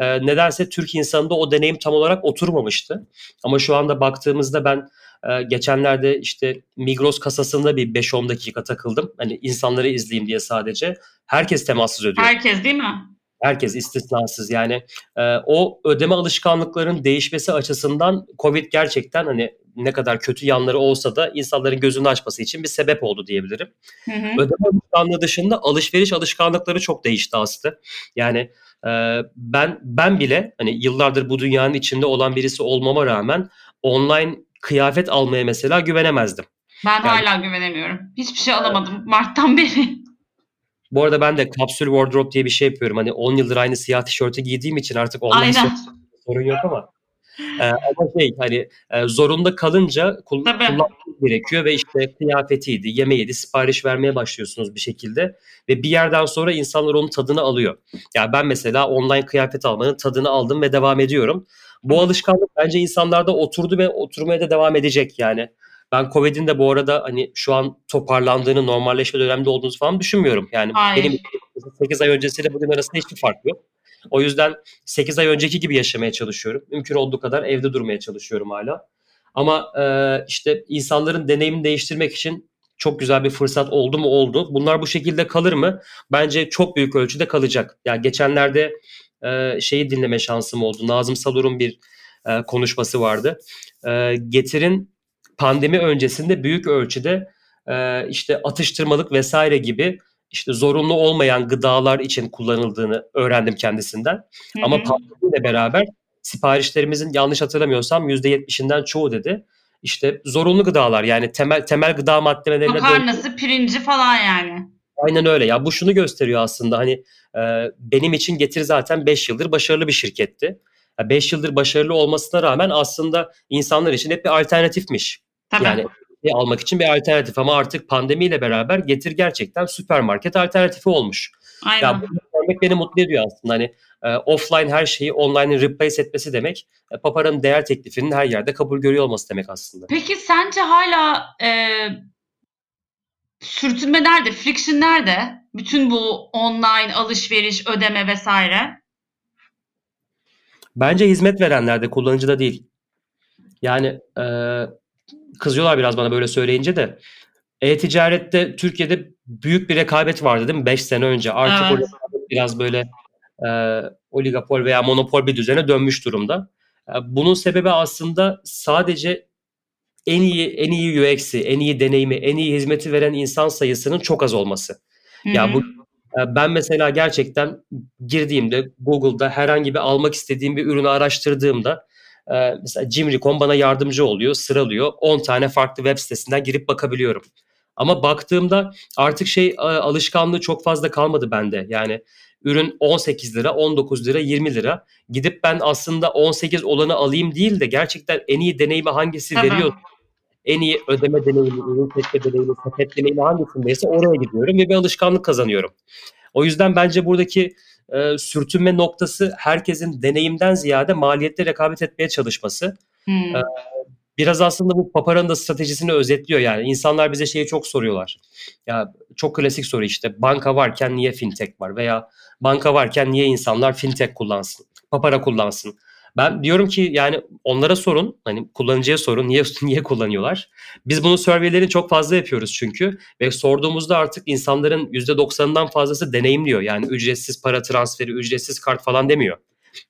e, nedense Türk insanında o deneyim tam olarak oturmamıştı. Ama şu anda baktığımızda ben e, geçenlerde işte Migros kasasında bir 5-10 dakika takıldım. Hani insanları izleyeyim diye sadece. Herkes temassız ödüyor. Herkes değil mi? Herkes istisnasız yani e, o ödeme alışkanlıklarının değişmesi açısından Covid gerçekten hani ne kadar kötü yanları olsa da insanların gözünü açması için bir sebep oldu diyebilirim. Hı hı. Ödeme alışkanlığı dışında alışveriş alışkanlıkları çok değişti aslında. Yani e, ben ben bile hani yıllardır bu dünyanın içinde olan birisi olmama rağmen online kıyafet almaya mesela güvenemezdim. Ben Yani- hala güvenemiyorum. Hiçbir şey alamadım Mart'tan beri. Bu arada ben de kapsül wardrobe diye bir şey yapıyorum. Hani 10 yıldır aynı siyah tişörtü giydiğim için artık online Aynen. sorun yok ama. Ee, ama şey hani e, zorunda kalınca kul- Tabii. kullanmak gerekiyor ve işte kıyafetiydi, yemeğiydi, sipariş vermeye başlıyorsunuz bir şekilde ve bir yerden sonra insanlar onun tadını alıyor. Ya ben mesela online kıyafet almanın tadını aldım ve devam ediyorum. Bu alışkanlık bence insanlarda oturdu ve oturmaya da devam edecek yani. Ben Covid'in de bu arada hani şu an toparlandığını, normalleşme döneminde olduğunuzu falan düşünmüyorum. Yani Hayır. benim 8 ay öncesiyle bugün arasında hiçbir fark yok. O yüzden 8 ay önceki gibi yaşamaya çalışıyorum. Mümkün olduğu kadar evde durmaya çalışıyorum hala. Ama e, işte insanların deneyimini değiştirmek için çok güzel bir fırsat oldu mu oldu. Bunlar bu şekilde kalır mı? Bence çok büyük ölçüde kalacak. Yani geçenlerde e, şeyi dinleme şansım oldu. Nazım Salur'un bir e, konuşması vardı. E, Getir'in pandemi öncesinde büyük ölçüde e, işte atıştırmalık vesaire gibi işte zorunlu olmayan gıdalar için kullanıldığını öğrendim kendisinden. Hı Ama pandemiyle beraber siparişlerimizin yanlış hatırlamıyorsam %70'inden çoğu dedi. İşte zorunlu gıdalar yani temel temel gıda maddelerine Makarnası, pirinci falan yani. Aynen öyle. Ya bu şunu gösteriyor aslında hani e, benim için Getir zaten 5 yıldır başarılı bir şirketti. 5 yıldır başarılı olmasına rağmen aslında insanlar için hep bir alternatifmiş. Tabii. Yani bir almak için bir alternatif ama artık pandemiyle beraber Getir gerçekten süpermarket alternatifi olmuş. Aynen. Ya bunu görmek beni mutlu ediyor aslında. Hani e, offline her şeyi online'ın replace etmesi demek. E, Papara'nın değer teklifinin her yerde kabul görüyor olması demek aslında. Peki sence hala e, sürtünme nerede? Friction nerede? Bütün bu online alışveriş, ödeme vesaire. Bence hizmet verenlerde, kullanıcıda değil. Yani e, kızıyorlar biraz bana böyle söyleyince de. E-ticarette Türkiye'de büyük bir rekabet vardı değil mi? 5 sene önce. Artık Evet. biraz böyle e, oligopol veya monopol bir düzene dönmüş durumda. E, bunun sebebi aslında sadece en iyi en iyi UX'i, en iyi deneyimi, en iyi hizmeti veren insan sayısının çok az olması. Hı Ya bu e, ben mesela gerçekten girdiğimde Google'da herhangi bir almak istediğim bir ürünü araştırdığımda e, mesela Cimri.com bana yardımcı oluyor, sıralıyor. 10 tane farklı web sitesinden girip bakabiliyorum. Ama baktığımda artık şey e, alışkanlığı çok fazla kalmadı bende. Yani ürün 18 lira, 19 lira, 20 lira. Gidip ben aslında 18 olanı alayım değil de gerçekten en iyi deneyimi hangisi Tamam. veriyor en iyi ödeme deneyimi, ürün seçme deneyimi, sepet deneyimi hangisindeyse oraya gidiyorum ve bir alışkanlık kazanıyorum. O yüzden bence buradaki e, sürtünme noktası herkesin deneyimden ziyade maliyette rekabet etmeye çalışması. Hı. E, Biraz aslında bu paparanın da stratejisini özetliyor yani. İnsanlar bize şeyi çok soruyorlar. Ya çok klasik soru işte banka varken niye fintech var veya banka varken niye insanlar fintech kullansın, papara kullansın. Ben diyorum ki yani onlara sorun, hani kullanıcıya sorun niye niye kullanıyorlar. Biz bunu surveylerini çok fazla yapıyoruz çünkü ve sorduğumuzda artık insanların %90'ından fazlası deneyimliyor. Yani ücretsiz para transferi, ücretsiz kart falan demiyor.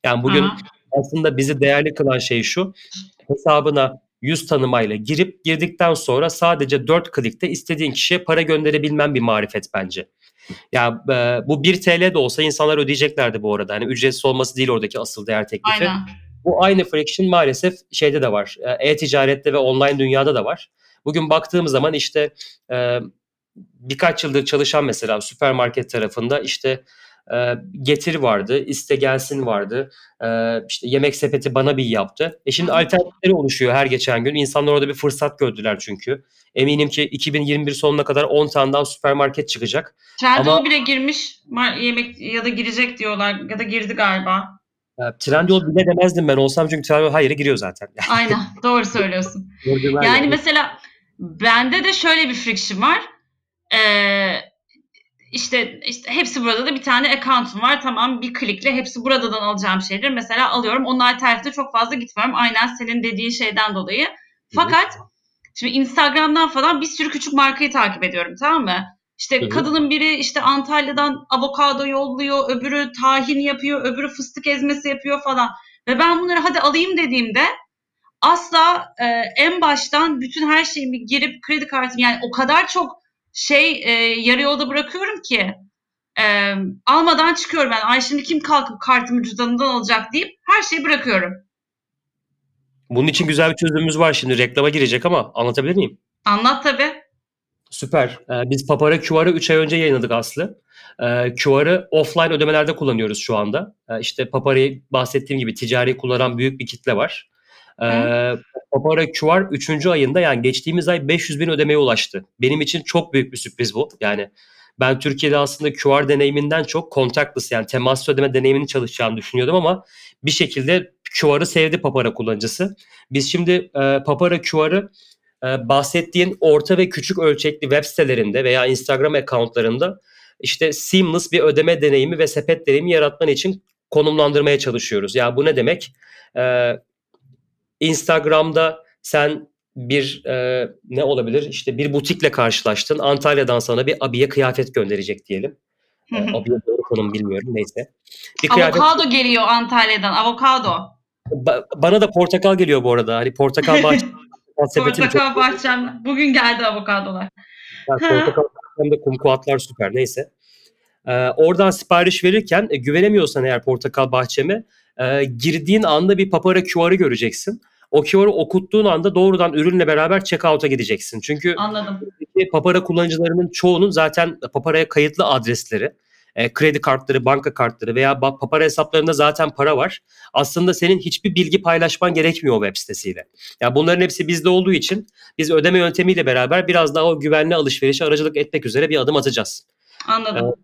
Yani bugün Aha. aslında bizi değerli kılan şey şu. Hesabına yüz tanımayla girip girdikten sonra sadece 4 klikte istediğin kişiye para gönderebilmen bir marifet bence. Ya e, bu 1 TL de olsa insanlar ödeyeceklerdi bu arada. Hani ücretsiz olması değil oradaki asıl değer teklifi. Aynen. Bu aynı friction maalesef şeyde de var. E, E-ticarette ve online dünyada da var. Bugün baktığımız zaman işte e, birkaç yıldır çalışan mesela süpermarket tarafında işte e, getir vardı, iste gelsin vardı, e, işte yemek sepeti bana bir yaptı. E şimdi alternatifleri oluşuyor her geçen gün. İnsanlar orada bir fırsat gördüler çünkü. Eminim ki 2021 sonuna kadar 10 tane daha süpermarket çıkacak. Trendyol Ama- bile girmiş yemek ya da girecek diyorlar ya da girdi galiba. E, Trendyol bile demezdim ben olsam çünkü Trendyol hayır giriyor zaten. Aynen doğru söylüyorsun. Yani yerde. mesela bende de şöyle bir friction var. Ee, işte, işte hepsi burada da bir tane account'um var. Tamam bir klikle hepsi buradan alacağım şeyleri mesela alıyorum. Onun alternatifine çok fazla gitmiyorum. Aynen senin dediğin şeyden dolayı. Fakat şimdi Instagram'dan falan bir sürü küçük markayı takip ediyorum tamam mı? İşte hı. kadının biri işte Antalya'dan avokado yolluyor, öbürü tahin yapıyor, öbürü fıstık ezmesi yapıyor falan. Ve ben bunları hadi alayım dediğimde asla e, en baştan bütün her şeyimi girip kredi kartım yani o kadar çok şey e, yarı yolda bırakıyorum ki e, almadan çıkıyorum ben. Ay şimdi kim kalkıp kartımı cüzdanından alacak deyip her şeyi bırakıyorum. Bunun için güzel bir çözümümüz var şimdi reklama girecek ama anlatabilir miyim? Anlat tabii. Süper. Ee, biz Papara QR'ı 3 ay önce yayınladık Aslı. Ee, QR'ı offline ödemelerde kullanıyoruz şu anda. Ee, işte Papara'yı bahsettiğim gibi ticari kullanan büyük bir kitle var. Ee, Papara QR 3. ayında yani geçtiğimiz ay 500 bin ödemeye ulaştı. Benim için çok büyük bir sürpriz bu. Yani ben Türkiye'de aslında QR deneyiminden çok contactless yani temaslı ödeme deneyiminin çalışacağını düşünüyordum ama bir şekilde QR'ı sevdi Papara kullanıcısı. Biz şimdi e, Papara QR'ı e, bahsettiğin orta ve küçük ölçekli web sitelerinde veya Instagram accountlarında işte seamless bir ödeme deneyimi ve sepet deneyimi yaratman için konumlandırmaya çalışıyoruz. Yani bu ne demek? Ee, Instagram'da sen bir e, ne olabilir? İşte bir butikle karşılaştın. Antalya'dan sana bir abiye kıyafet gönderecek diyelim. Hı hı. abiye doğru konum bilmiyorum neyse. Bir kıyafet Avokado geliyor Antalya'dan. Avokado. Ba- bana da portakal geliyor bu arada. Hani portakal bahçe çok Portakal bahçem. Bugün geldi avokadolar. Yani portakal hem de kumkuatlar süper neyse. Ee, oradan sipariş verirken e, güvenemiyorsan eğer portakal bahçeme e, girdiğin anda bir papara QR'ı göreceksin. O QR'ı okuttuğun anda doğrudan ürünle beraber checkout'a gideceksin. Çünkü Anladım. Papara kullanıcılarının çoğunun zaten Papara'ya kayıtlı adresleri, e, kredi kartları, banka kartları veya Papara hesaplarında zaten para var. Aslında senin hiçbir bilgi paylaşman gerekmiyor web sitesiyle. Ya bunların hepsi bizde olduğu için biz ödeme yöntemiyle beraber biraz daha o güvenli alışverişe aracılık etmek üzere bir adım atacağız. Anladım.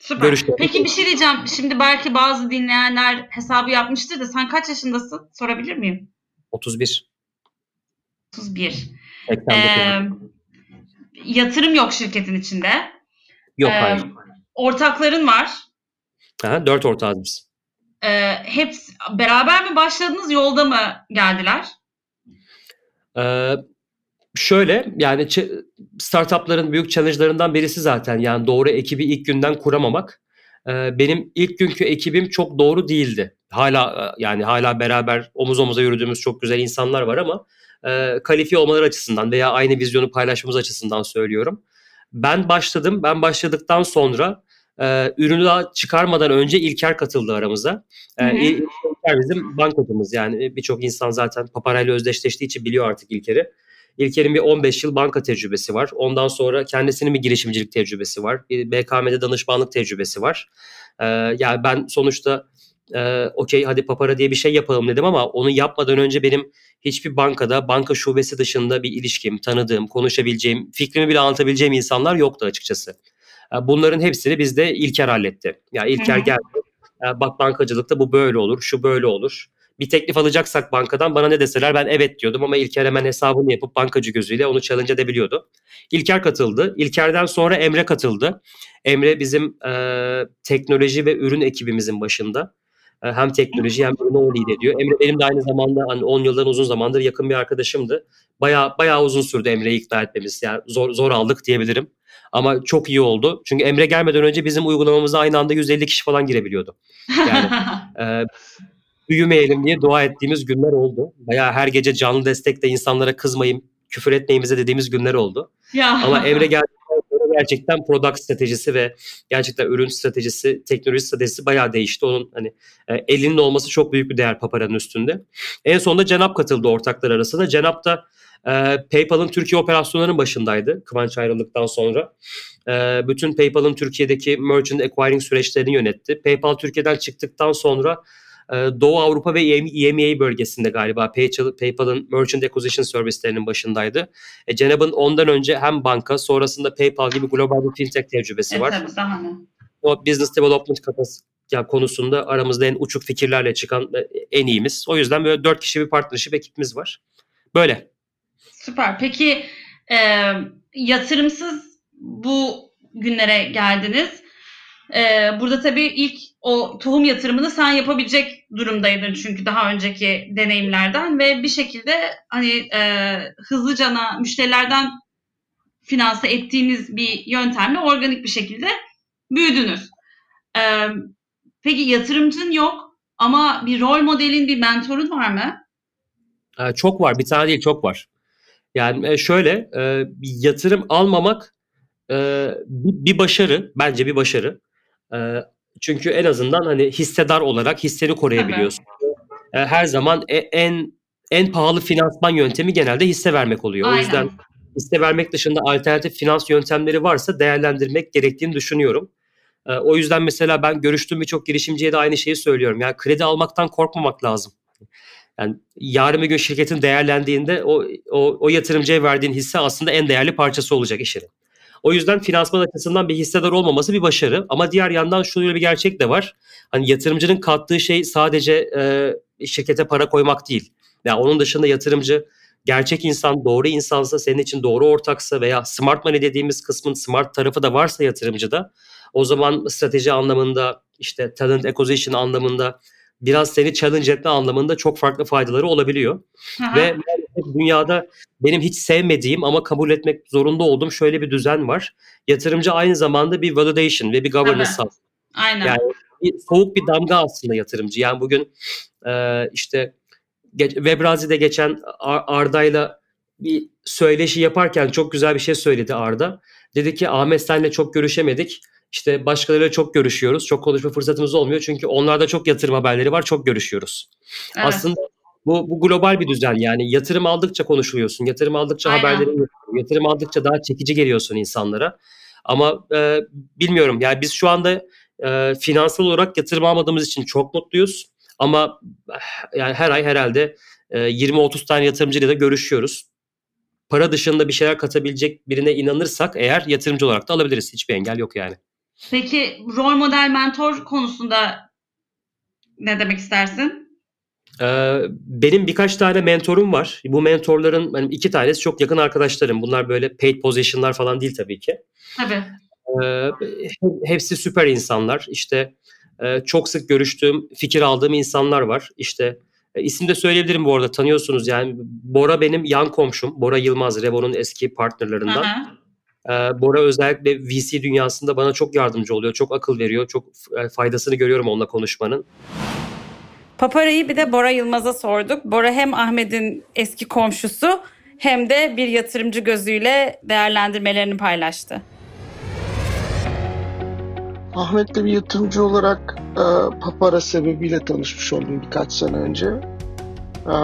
Süper. Görüşler. Peki bir şey diyeceğim. Şimdi belki bazı dinleyenler hesabı yapmıştır da sen kaç yaşındasın? Sorabilir miyim? 31. 31. 89. Ee, yatırım yok şirketin içinde. Yok Ee, hayır. Ortakların var. Aha, 4 ortağız biz. Ee, hepsi beraber mi başladınız, yolda mı geldiler? Ee, şöyle yani startupların büyük challenge'larından birisi zaten yani doğru ekibi ilk günden kuramamak. Benim ilk günkü ekibim çok doğru değildi. Hala yani hala beraber omuz omuza yürüdüğümüz çok güzel insanlar var ama kalifiye olmaları açısından veya aynı vizyonu paylaşmamız açısından söylüyorum. Ben başladım. Ben başladıktan sonra e, ürünü daha çıkarmadan önce İlker katıldı aramıza. E, Hı hı. İl- İlker bizim bankacımız yani birçok insan zaten Paparayla özdeşleştiği için biliyor artık İlker'i. İlker'in bir 15 yıl banka tecrübesi var. Ondan sonra kendisinin bir girişimcilik tecrübesi var. Bir BKM'de danışmanlık tecrübesi var. Ee, yani ben sonuçta e, okey hadi papara diye bir şey yapalım dedim ama onu yapmadan önce benim hiçbir bankada banka şubesi dışında bir ilişkim, tanıdığım, konuşabileceğim, fikrimi bile anlatabileceğim insanlar yoktu açıkçası. Ee, Bunların hepsini bizde İlker halletti. Ya İlker Hı hı. geldi. "Ya Bak bankacılıkta bu böyle olur, şu böyle olur bir teklif alacaksak bankadan bana ne deseler ben evet diyordum ama İlker hemen hesabını yapıp bankacı gözüyle onu challenge edebiliyordu. İlker katıldı. İlker'den sonra Emre katıldı. Emre bizim e, teknoloji ve ürün ekibimizin başında. E, hem teknoloji hem ürünü o lead ediyor. Emre benim de aynı zamanda hani 10 yıldan uzun zamandır yakın bir arkadaşımdı. Bayağı bayağı uzun sürdü Emre'yi ikna etmemiz. Yani zor zor aldık diyebilirim. Ama çok iyi oldu. Çünkü Emre gelmeden önce bizim uygulamamıza aynı anda 150 kişi falan girebiliyordu. Yani e, büyümeyelim diye dua ettiğimiz günler oldu. Bayağı her gece canlı destekle insanlara kızmayın, küfür etmeyimize dediğimiz günler oldu. ya. Ama Emre geldikten sonra gerçekten product stratejisi ve gerçekten ürün stratejisi, teknoloji stratejisi bayağı değişti. Onun hani e, elinin olması çok büyük bir değer Papara'nın üstünde. En sonunda Cenap katıldı ortaklar arasında. Cenap da e, PayPal'ın Türkiye operasyonlarının başındaydı Kıvanç ayrıldıktan sonra. E, bütün PayPal'ın Türkiye'deki merchant acquiring süreçlerini yönetti. PayPal Türkiye'den çıktıktan sonra Doğu Avrupa ve EMEA bölgesinde galiba PayPal- PayPal'ın merchant acquisition servislerinin başındaydı. E, Cenab'ın ondan önce hem banka sonrasında PayPal gibi global bir fintech tecrübesi E, var. tabii. O business development kafası ya konusunda aramızda en uçuk fikirlerle çıkan e, en iyimiz. O yüzden böyle dört kişi bir partnership ekibimiz var. Böyle. Süper. Peki e, yatırımsız bu günlere geldiniz. E, burada tabii ilk o tohum yatırımını sen yapabilecek durumdaydın çünkü daha önceki deneyimlerden ve bir şekilde hani e, hızlıcana müşterilerden finanse ettiğiniz bir yöntemle organik bir şekilde büyüdünüz. E, peki yatırımcın yok ama bir rol modelin, bir mentorun var mı? E, çok var. Bir tane değil çok var. Yani e, şöyle e, yatırım almamak e, bir başarı. Bence bir başarı. E, çünkü en azından hani hissedar olarak hisseni koruyabiliyorsun. E, her zaman e- en en pahalı finansman yöntemi genelde hisse vermek oluyor. O Aynen. yüzden hisse vermek dışında alternatif finans yöntemleri varsa değerlendirmek gerektiğini düşünüyorum. E, o yüzden mesela ben görüştüğüm birçok girişimciye de aynı şeyi söylüyorum. Yani kredi almaktan korkmamak lazım. Yani yarın bir gün şirketin değerlendiğinde o, o, o yatırımcıya verdiğin hisse aslında en değerli parçası olacak işinin. O yüzden finansman açısından bir hissedar olmaması bir başarı. Ama diğer yandan şöyle bir gerçek de var. Hani yatırımcının kattığı şey sadece e, şirkete para koymak değil. Yani onun dışında yatırımcı gerçek insan, doğru insansa, senin için doğru ortaksa veya smart money dediğimiz kısmın smart tarafı da varsa yatırımcıda o zaman strateji anlamında işte talent acquisition anlamında biraz seni challenge etme anlamında çok farklı faydaları olabiliyor. Hı. Ve dünyada benim hiç sevmediğim ama kabul etmek zorunda olduğum şöyle bir düzen var. Yatırımcı aynı zamanda bir validation ve bir governance Tabii. Aynen. Yani bir soğuk bir damga aslında yatırımcı. Yani bugün e, işte ge- Webrazi'de geçen Ar- Arda'yla bir söyleşi yaparken çok güzel bir şey söyledi Arda. Dedi ki Ahmet senle çok görüşemedik. İşte başkalarıyla çok görüşüyoruz. Çok konuşma fırsatımız olmuyor. Çünkü onlarda çok yatırım haberleri var. Çok görüşüyoruz. Evet. Aslında bu, bu global bir düzen yani yatırım aldıkça konuşuluyorsun, yatırım aldıkça Aynen. haberleri yapıyorsun, yatırım aldıkça daha çekici geliyorsun insanlara. Ama e, bilmiyorum yani biz şu anda e, finansal olarak yatırım almadığımız için çok mutluyuz. Ama yani her ay herhalde e, 20-30 tane yatırımcıyla da görüşüyoruz. Para dışında bir şeyler katabilecek birine inanırsak eğer yatırımcı olarak da alabiliriz. Hiçbir engel yok yani. Peki rol model mentor konusunda ne demek istersin? Benim birkaç tane mentorum var. Bu mentorların benim iki tanesi çok yakın arkadaşlarım. Bunlar böyle paid position'lar falan değil tabii ki. Tabii. He- hepsi süper insanlar. İşte çok sık görüştüğüm, fikir aldığım insanlar var. İşte e, isim de söyleyebilirim bu arada tanıyorsunuz yani Bora benim yan komşum. Bora Yılmaz, Revo'nun eski partnerlerinden. Aha. Ee, Bora özellikle VC dünyasında bana çok yardımcı oluyor, çok akıl veriyor, çok e, faydasını görüyorum onunla konuşmanın. Papara'yı bir de Bora Yılmaz'a sorduk. Bora hem Ahmet'in eski komşusu hem de bir yatırımcı gözüyle değerlendirmelerini paylaştı. Ahmet'le bir yatırımcı olarak e, Papara sebebiyle tanışmış oldum birkaç sene önce. E,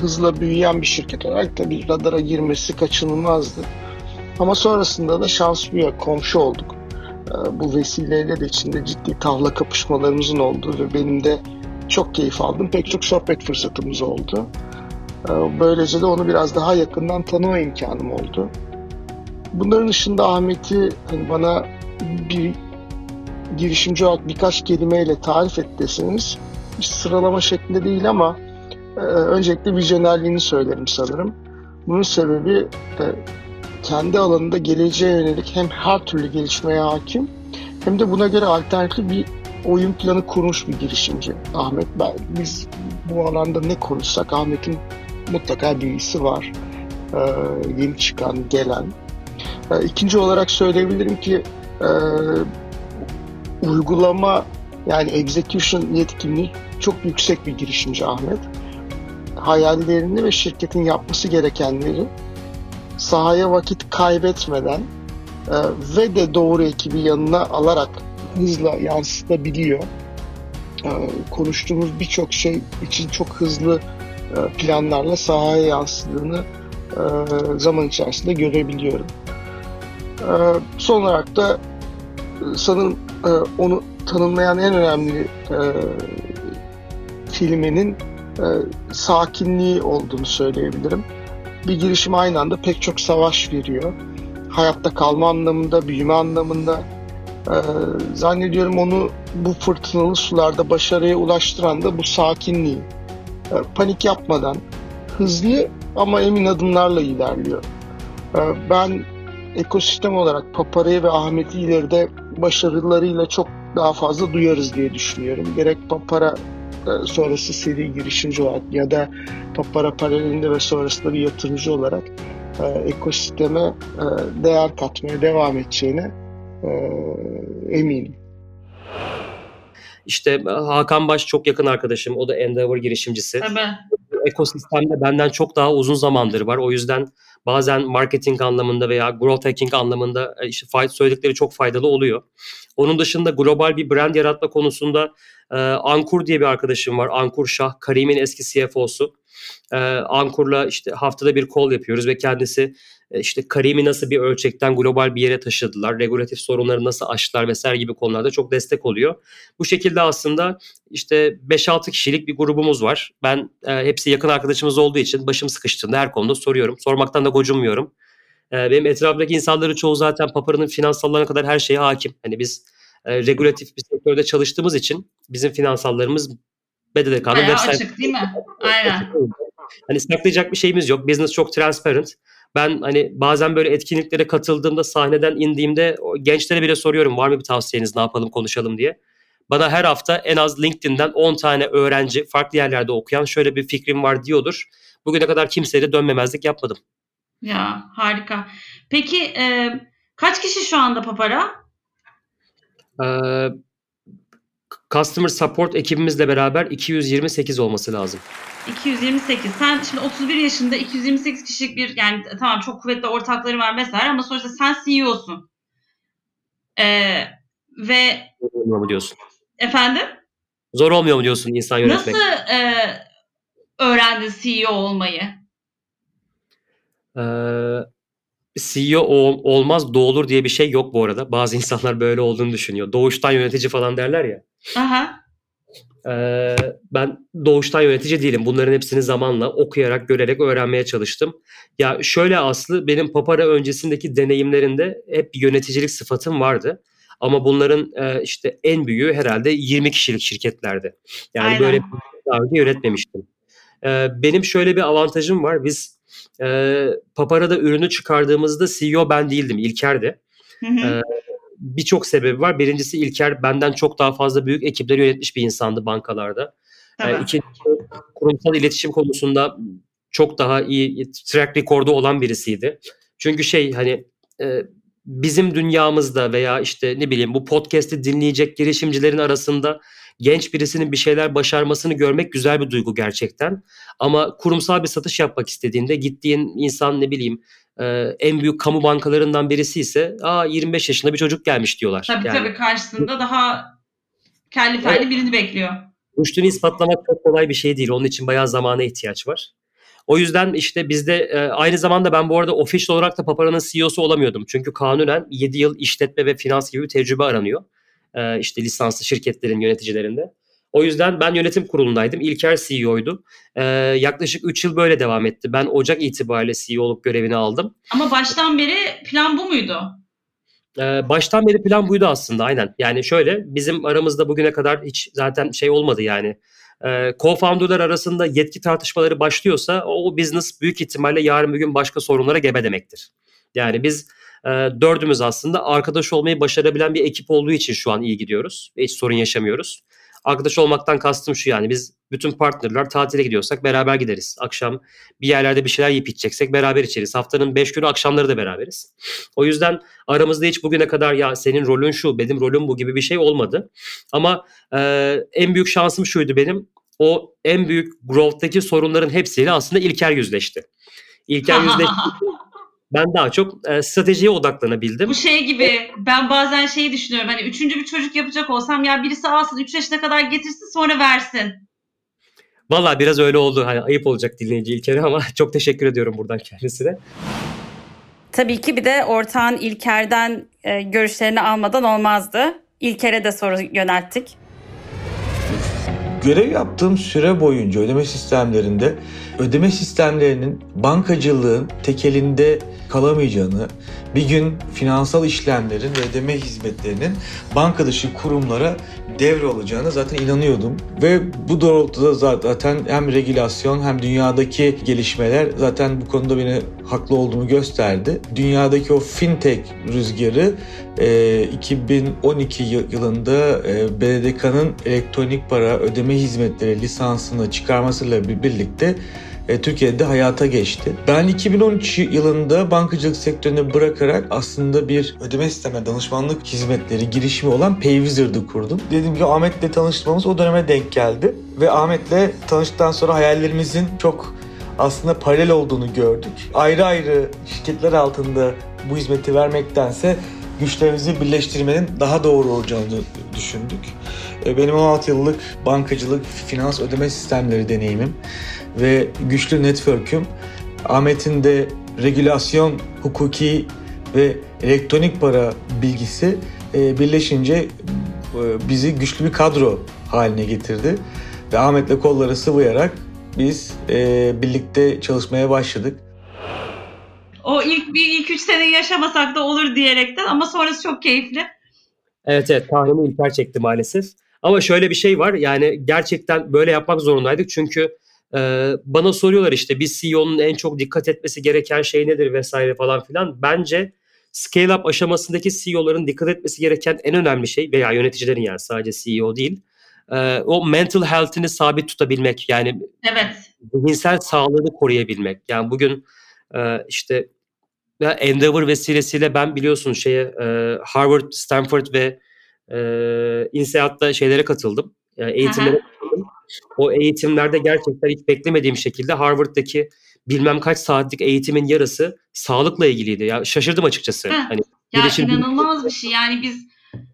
hızla büyüyen bir şirket olarak tabii radara girmesi kaçınılmazdı. Ama sonrasında da şans bir komşu olduk. E, bu vesileyle de içinde ciddi tavla kapışmalarımızın olduğu ve benim de çok keyif aldım. Pek çok sohbet fırsatımız oldu. E, böylece de onu biraz daha yakından tanıma imkanım oldu. Bunların dışında Ahmet'i hani bana bir girişimci olarak birkaç kelimeyle tarif et deseniz sıralama şeklinde değil ama e, öncelikle vizyonerliğini söylerim sanırım. Bunun sebebi e, kendi alanında geleceğe yönelik hem her türlü gelişmeye hakim hem de buna göre alternatif bir oyun planı kurmuş bir girişimci Ahmet. Ben, biz bu alanda ne konuşsak Ahmet'in mutlaka bilgisi var. E, yeni çıkan, gelen. E, ikinci olarak söyleyebilirim ki e, uygulama yani execution yetkinliği çok yüksek bir girişimci Ahmet. Hayallerini ve şirketin yapması gerekenleri sahaya vakit kaybetmeden e, ve de doğru ekibi yanına alarak hızla yansıtabiliyor. E, konuştuğumuz birçok şey için çok hızlı e, planlarla sahaya yansıdığını e, zaman içerisinde görebiliyorum. E, son olarak da e, sanırım onu tanımlayan en önemli e, kelimenin sakinliği olduğunu söyleyebilirim. Bir girişim aynı anda pek çok savaş veriyor. Hayatta kalma anlamında, büyüme anlamında. E, zannediyorum onu bu fırtınalı sularda başarıya ulaştıran da bu sakinliği. E, panik yapmadan, hızlı ama emin adımlarla ilerliyor. E, ben ekosistem olarak Papara'yı ve Ahmet'i ileride başarılarıyla çok daha fazla duyarız diye düşünüyorum. Gerek Papara e, sonrası seri girişimci olarak ya da Papara paralelinde ve sonrasında bir yatırımcı olarak e, ekosisteme e, değer katmaya devam edeceğine eminim. İşte e, Hakan Baş çok yakın arkadaşım. O da Endeavor girişimcisi. Tabii. Ekosistemde benden çok daha uzun zamandır var. O yüzden bazen marketing anlamında veya growth hacking anlamında e, işte söyledikleri çok faydalı oluyor. Onun dışında global bir brand yaratma konusunda e, Ankur diye bir arkadaşım var. Ankur Şah, Karim'in eski CFO'su. E, Ankur'la işte haftada bir call yapıyoruz ve kendisi işte Karim'i nasıl bir ölçekten global bir yere taşıdılar, regulatif sorunları nasıl aştılar vesaire gibi konularda çok destek oluyor. Bu şekilde aslında işte 5-6 kişilik bir grubumuz var. Ben e, hepsi yakın arkadaşımız olduğu için başım sıkıştığında her konuda soruyorum. Sormaktan da gocunmuyorum. E, benim etrafımdaki insanların çoğu zaten Papara'nın finansallarına kadar her şeye hakim. Hani biz e, regulatif bir sektörde çalıştığımız için bizim finansallarımız BDDK'nın web açık değil mi? Aynen. Hani saklayacak bir şeyimiz yok. Business çok transparent. Ben hani bazen böyle etkinliklere katıldığımda sahneden indiğimde gençlere bile soruyorum var mı bir tavsiyeniz ne yapalım konuşalım diye. Bana her hafta en az LinkedIn'den 10 tane öğrenci farklı yerlerde okuyan şöyle bir fikrim var diyordur. Bugüne kadar kimseye de dönmemezlik yapmadım. Ya harika. Peki e, kaç kişi şu anda Papara? Ee, customer support ekibimizle beraber 228 olması lazım. 228. Sen şimdi 31 yaşında 228 kişilik bir yani tamam çok kuvvetli ortakları var vesaire ama sonuçta sen CEO'sun. Ee, ve Zor olmuyor mu diyorsun? efendim Zor olmuyor mu diyorsun insan yönetmek? nasıl e, öğrendin CEO olmayı? Ee, CEO ol- olmaz doğulur diye bir şey yok bu arada. Bazı insanlar böyle olduğunu düşünüyor. Doğuştan yönetici falan derler ya. Aha. Ee, ben doğuştan yönetici değilim. Bunların hepsini zamanla okuyarak, görerek öğrenmeye çalıştım. Ya şöyle Aslı, benim Papara öncesindeki deneyimlerinde hep yöneticilik sıfatım vardı. Ama bunların e, işte en büyüğü herhalde 20 kişilik şirketlerdi. Yani Aynen. böyle daha önce yönetmemiştim. Ee, benim şöyle bir avantajım var. Biz e, Papara'da ürünü çıkardığımızda CEO ben değildim, İlker'di. Hı hı. Ee, birçok sebebi var. Birincisi İlker benden çok daha fazla büyük ekipleri yönetmiş bir insandı bankalarda. Tabii. Ee, ikincisi kurumsal iletişim konusunda çok daha iyi track record'u olan birisiydi. Çünkü şey hani e, bizim dünyamızda veya işte ne bileyim bu podcast'i dinleyecek girişimcilerin arasında genç birisinin bir şeyler başarmasını görmek güzel bir duygu gerçekten. Ama kurumsal bir satış yapmak istediğinde gittiğin insan ne bileyim e, en büyük kamu bankalarından birisi ise aa 25 yaşında bir çocuk gelmiş diyorlar. Tabii Yani tabii karşısında daha kelli felli birini bekliyor. rüştünü ispatlamak çok kolay bir şey değil. Onun için bayağı zamana ihtiyaç var. O yüzden işte bizde e, aynı zamanda ben bu arada official olarak da Papara'nın CEO'su olamıyordum. Çünkü kanunen 7 yıl işletme ve finans gibi bir tecrübe aranıyor. E, işte lisanslı şirketlerin yöneticilerinde. O yüzden ben yönetim kurulundaydım. İlker CEO'ydu. E, yaklaşık 3 yıl böyle devam etti. Ben Ocak itibariyle CEO'luk görevini aldım. Ama baştan beri plan bu muydu? Ee, baştan beri plan buydu aslında aynen. Yani şöyle bizim aramızda bugüne kadar hiç zaten şey olmadı yani. Ee, co-founder'lar arasında yetki tartışmaları başlıyorsa o, o business büyük ihtimalle yarın bir gün başka sorunlara gebe demektir. Yani biz e, dördümüz aslında arkadaş olmayı başarabilen bir ekip olduğu için şu an iyi gidiyoruz. Hiç sorun yaşamıyoruz. Arkadaş olmaktan kastım şu yani biz bütün partnerler tatile gidiyorsak beraber gideriz. Akşam bir yerlerde bir şeyler yiyip içeceksek beraber içeriz. Haftanın beş günü akşamları da beraberiz. O yüzden aramızda hiç bugüne kadar ya senin rolün şu, benim rolüm bu gibi bir şey olmadı. Ama e, en büyük şansım şuydu benim. O en büyük growth'taki sorunların hepsiyle aslında İlker yüzleşti. İlker yüzleşti. Ben daha çok e, stratejiye odaklanabildim. Bu şey gibi ben bazen şeyi düşünüyorum hani üçüncü bir çocuk yapacak olsam ya birisi alsın 3 yaşına kadar getirsin sonra versin. Valla biraz öyle oldu. Hani ayıp olacak dinleyici İlker'e ama çok teşekkür ediyorum buradan kendisine. Tabii ki bir de ortağın İlker'den e, görüşlerini almadan olmazdı. İlker'e de soru yönelttik. Görev yaptığım süre boyunca ödeme sistemlerinde ödeme sistemlerinin bankacılığın tekelinde kalamayacağını, bir gün finansal işlemlerin ve ödeme hizmetlerinin banka dışı kurumlara devrolacağını zaten inanıyordum. Ve bu doğrultuda zaten hem regülasyon hem dünyadaki gelişmeler zaten bu konuda beni haklı olduğumu gösterdi. Dünyadaki o fintech rüzgarı e, 2012 yılında e, BDDK'nın elektronik para ödeme hizmetleri lisansını çıkarmasıyla birlikte e, Türkiye'de hayata geçti. Ben 2013 yılında bankacılık sektörünü bırakarak aslında bir ödeme sistemine danışmanlık hizmetleri girişimi olan Paywizard'ı kurdum. Dedim ki Ahmet'le tanışmamız o döneme denk geldi. Ve Ahmet'le tanıştıktan sonra hayallerimizin çok aslında paralel olduğunu gördük. Ayrı ayrı şirketler altında bu hizmeti vermektense güçlerimizi birleştirmenin daha doğru olacağını düşündük. E, benim 16 yıllık bankacılık, finans ödeme sistemleri deneyimim ve güçlü network'üm Ahmet'in de regülasyon, hukuki ve elektronik para bilgisi e, birleşince e, bizi güçlü bir kadro haline getirdi. Ve Ahmet'le kolları sıvayarak biz birlikte çalışmaya başladık. O ilk bir ilk üç sene yaşamasak da olur diyerekten ama sonrası çok keyifli. Evet evet tahmini İlker çekti maalesef. Ama şöyle bir şey var yani gerçekten böyle yapmak zorundaydık çünkü bana soruyorlar işte bir CEO'nun en çok dikkat etmesi gereken şey nedir vesaire falan filan. Bence scale up aşamasındaki CEO'ların dikkat etmesi gereken en önemli şey veya yöneticilerin yani sadece CEO değil e, o mental health'ini sabit tutabilmek yani evet. zihinsel sağlığını koruyabilmek. Yani bugün e, işte Endeavor vesilesiyle ben biliyorsun şeye e, Harvard, Stanford ve e, INSEAD'da şeylere katıldım. Yani eğitimlere. O eğitimlerde gerçekten hiç beklemediğim şekilde Harvard'daki bilmem kaç saatlik eğitimin yarısı sağlıkla ilgiliydi. Ya şaşırdım açıkçası. Heh. Hani Ya inanılmaz bir şey. Yani biz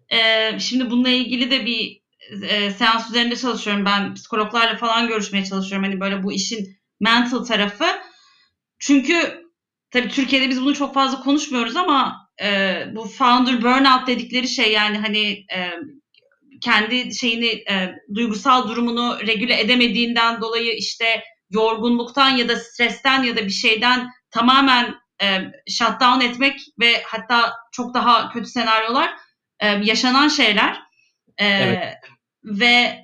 e, şimdi bununla ilgili de bir e, seans üzerinde çalışıyorum. Ben psikologlarla falan görüşmeye çalışıyorum. Hani böyle bu işin mental tarafı. Çünkü tabii Türkiye'de biz bunu çok fazla konuşmuyoruz ama e, bu founder burnout dedikleri şey yani hani e, kendi şeyini e, duygusal durumunu regüle edemediğinden dolayı işte yorgunluktan ya da stresten ya da bir şeyden tamamen e, shutdown etmek ve hatta çok daha kötü senaryolar e, yaşanan şeyler. E, Evet. Ve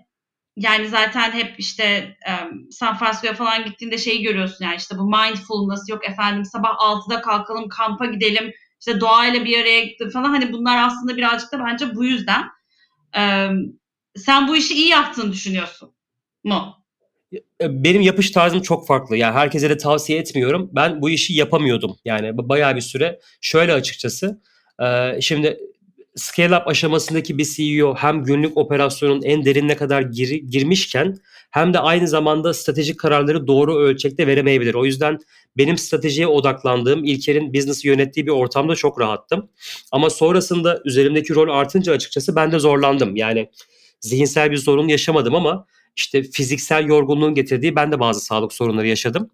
yani zaten hep işte e, San Francisco'ya falan gittiğinde şeyi görüyorsun yani işte bu mindfulness yok efendim sabah 6'da kalkalım kampa gidelim işte doğayla bir araya gitti falan. Hani bunlar aslında birazcık da bence bu yüzden. Sen bu işi iyi yaptığını düşünüyorsun mu? E, Benim yapış tarzım çok farklı. Yani herkese de tavsiye etmiyorum. Ben bu işi yapamıyordum. Yani ba- bayağı bir süre. Şöyle açıkçası. Şimdi scale up aşamasındaki bir CEO hem günlük operasyonun en derinine kadar gir- girmişken hem de aynı zamanda stratejik kararları doğru ölçekte veremeyebilir. O yüzden benim stratejiye odaklandığım, İlker'in business'ı yönettiği bir ortamda çok rahattım. Ama sonrasında üzerimdeki rol artınca açıkçası ben de zorlandım. Yani zihinsel bir sorun yaşamadım ama işte fiziksel yorgunluğun getirdiği ben de bazı sağlık sorunları yaşadım.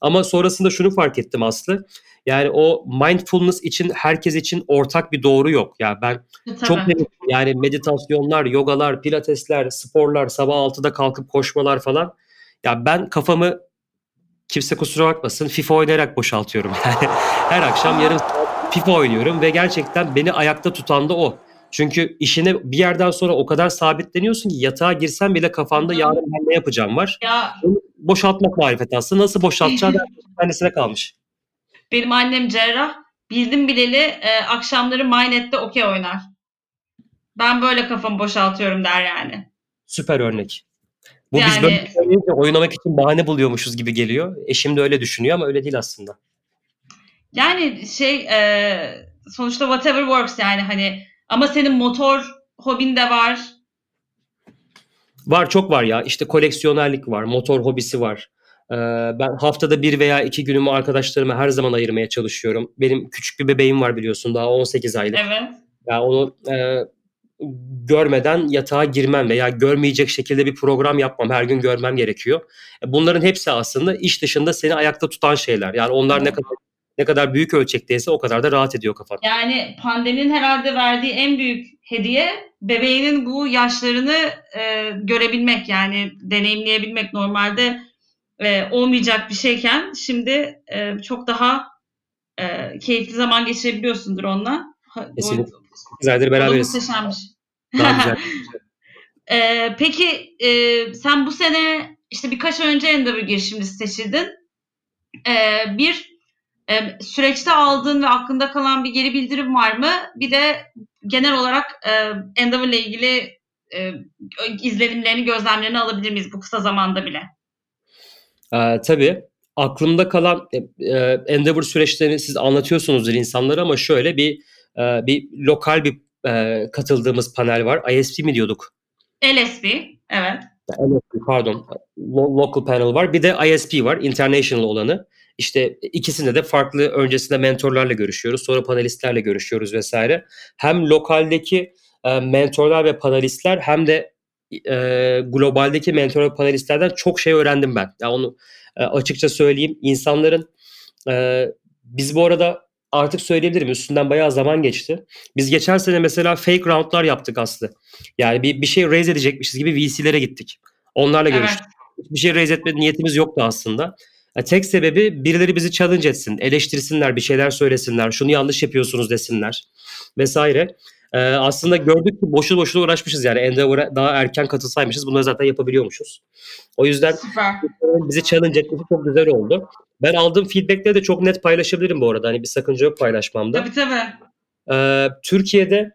Ama sonrasında şunu fark ettim Aslı. Yani o mindfulness için herkes için ortak bir doğru yok. Yani ben E, çok tabii. denedim. yani meditasyonlar, yogalar, pilatesler, sporlar, sabah 6'da kalkıp koşmalar falan. Ya ben kafamı kimse kusura bakmasın FIFA oynayarak boşaltıyorum. Yani her akşam yarım FIFA oynuyorum ve gerçekten beni ayakta tutan da o. Çünkü işine bir yerden sonra o kadar sabitleniyorsun ki yatağa girsen bile kafanda Hı. yarın ben ne yapacağım var. Ya Boşaltmak marifeti aslında. Nasıl boşaltacağım kendisine kalmış. benim annem cerrah. Bildim bileli e, akşamları MyNet'te okey oynar. Ben böyle kafamı boşaltıyorum der yani. Süper örnek. Bu biz Yani- böyle söyleyince oynamak için bahane buluyormuşuz gibi geliyor. Eşim de öyle düşünüyor ama öyle değil aslında. Yani şey e, sonuçta whatever works yani hani ama senin motor hobin de var. Var çok var ya. İşte koleksiyonerlik var, motor hobisi var. Ee, ben haftada bir veya iki günümü arkadaşlarıma her zaman ayırmaya çalışıyorum. Benim küçük bir bebeğim var biliyorsun daha 18 aylık. Evet. Ya onu e, görmeden yatağa girmem veya görmeyecek şekilde bir program yapmam. Her gün görmem gerekiyor. E, Bunların hepsi aslında iş dışında seni ayakta tutan şeyler. Yani onlar ne kadar ne kadar büyük ölçekteyse o kadar da rahat ediyor kafan. Yani pandeminin herhalde verdiği en büyük hediye bebeğinin bu yaşlarını e, görebilmek yani deneyimleyebilmek normalde e, olmayacak bir şeyken şimdi e, çok daha e, keyifli zaman geçirebiliyorsundur onunla. Kesinlikle. da beraberiz. muhteşemmiş. Daha güzel. Ee, peki e, sen bu sene işte birkaç önce Endeavor girişimcisi seçildin. Ee, bir e, süreçte aldığın ve aklında kalan bir geri bildirim var mı? Bir de genel olarak e, Endeavor ile ilgili e, izlenimlerini, gözlemlerini alabilir miyiz bu kısa zamanda bile? Ee, tabii aklımda kalan e, e, Endeavor süreçlerini siz anlatıyorsunuzdur insanlara ama şöyle bir e, bir lokal bir e, katıldığımız panel var. ISP mi diyorduk? LSP, evet. LSP, pardon. Lo- Local panel var. Bir de ISP var. International olanı. İşte ikisinde de farklı öncesinde mentorlarla görüşüyoruz. Sonra panelistlerle görüşüyoruz vesaire. Hem lokaldeki e, mentorlar ve panelistler hem de e, globaldeki mentor ve panelistlerden çok şey öğrendim ben. Ya onu e, açıkça söyleyeyim. İnsanların e, biz bu arada artık söyleyebilirim üstünden bayağı zaman geçti. Biz geçen sene mesela fake roundlar yaptık Aslı. Yani bir, bir şey raise edecekmişiz gibi VC'lere gittik. Onlarla Evet. görüştük. Bir şey raise etme niyetimiz yoktu aslında. Tek sebebi birileri bizi challenge etsin, eleştirsinler, bir şeyler söylesinler, şunu yanlış yapıyorsunuz desinler vesaire. Ee, aslında gördük ki boşu boşuna uğraşmışız yani Endeavor'a daha erken katılsaymışız bunları zaten yapabiliyormuşuz. O yüzden Süper. bizi challenge etmesi çok güzel oldu. Ben aldığım feedbackleri de çok net paylaşabilirim bu arada. Hani bir sakınca yok paylaşmamda. Tabii tabii. Ee, Türkiye'de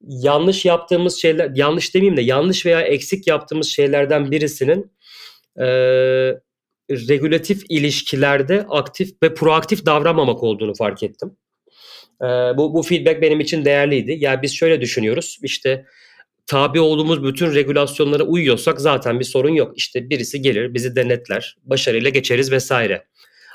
yanlış yaptığımız şeyler, yanlış demeyeyim de yanlış veya eksik yaptığımız şeylerden birisinin e, regülatif ilişkilerde aktif ve proaktif davranmamak olduğunu fark ettim. Ee, bu, bu feedback benim için değerliydi. Yani biz şöyle düşünüyoruz. İşte tabi olduğumuz bütün regülasyonlara uyuyorsak zaten bir sorun yok. İşte birisi gelir, bizi denetler, başarıyla geçeriz vesaire.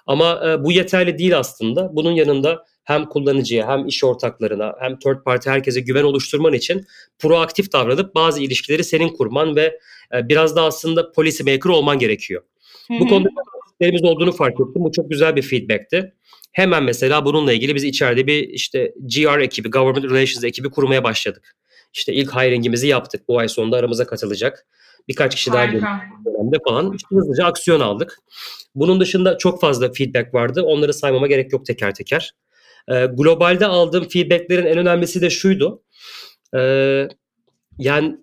Ama e, bu yeterli değil aslında. Bunun yanında hem kullanıcıya hem iş ortaklarına hem third party herkese güven oluşturman için proaktif davranıp bazı ilişkileri senin kurman ve e, biraz da aslında policy maker olman gerekiyor. Bu konuda eksiklerimiz olduğunu fark ettim. Bu çok güzel bir feedback'ti. Hemen mesela bununla ilgili biz içeride bir işte GR ekibi, Government Relations ekibi kurmaya başladık. İşte ilk hiringimizi yaptık. Bu ay sonunda aramıza katılacak. Birkaç kişi daha Harika. dönemde falan. İşte hızlıca aksiyon aldık. Bunun dışında çok fazla feedback vardı. Onları saymama gerek yok teker teker. Ee, globalde aldığım feedbacklerin en önemlisi de şuydu. Ee, yani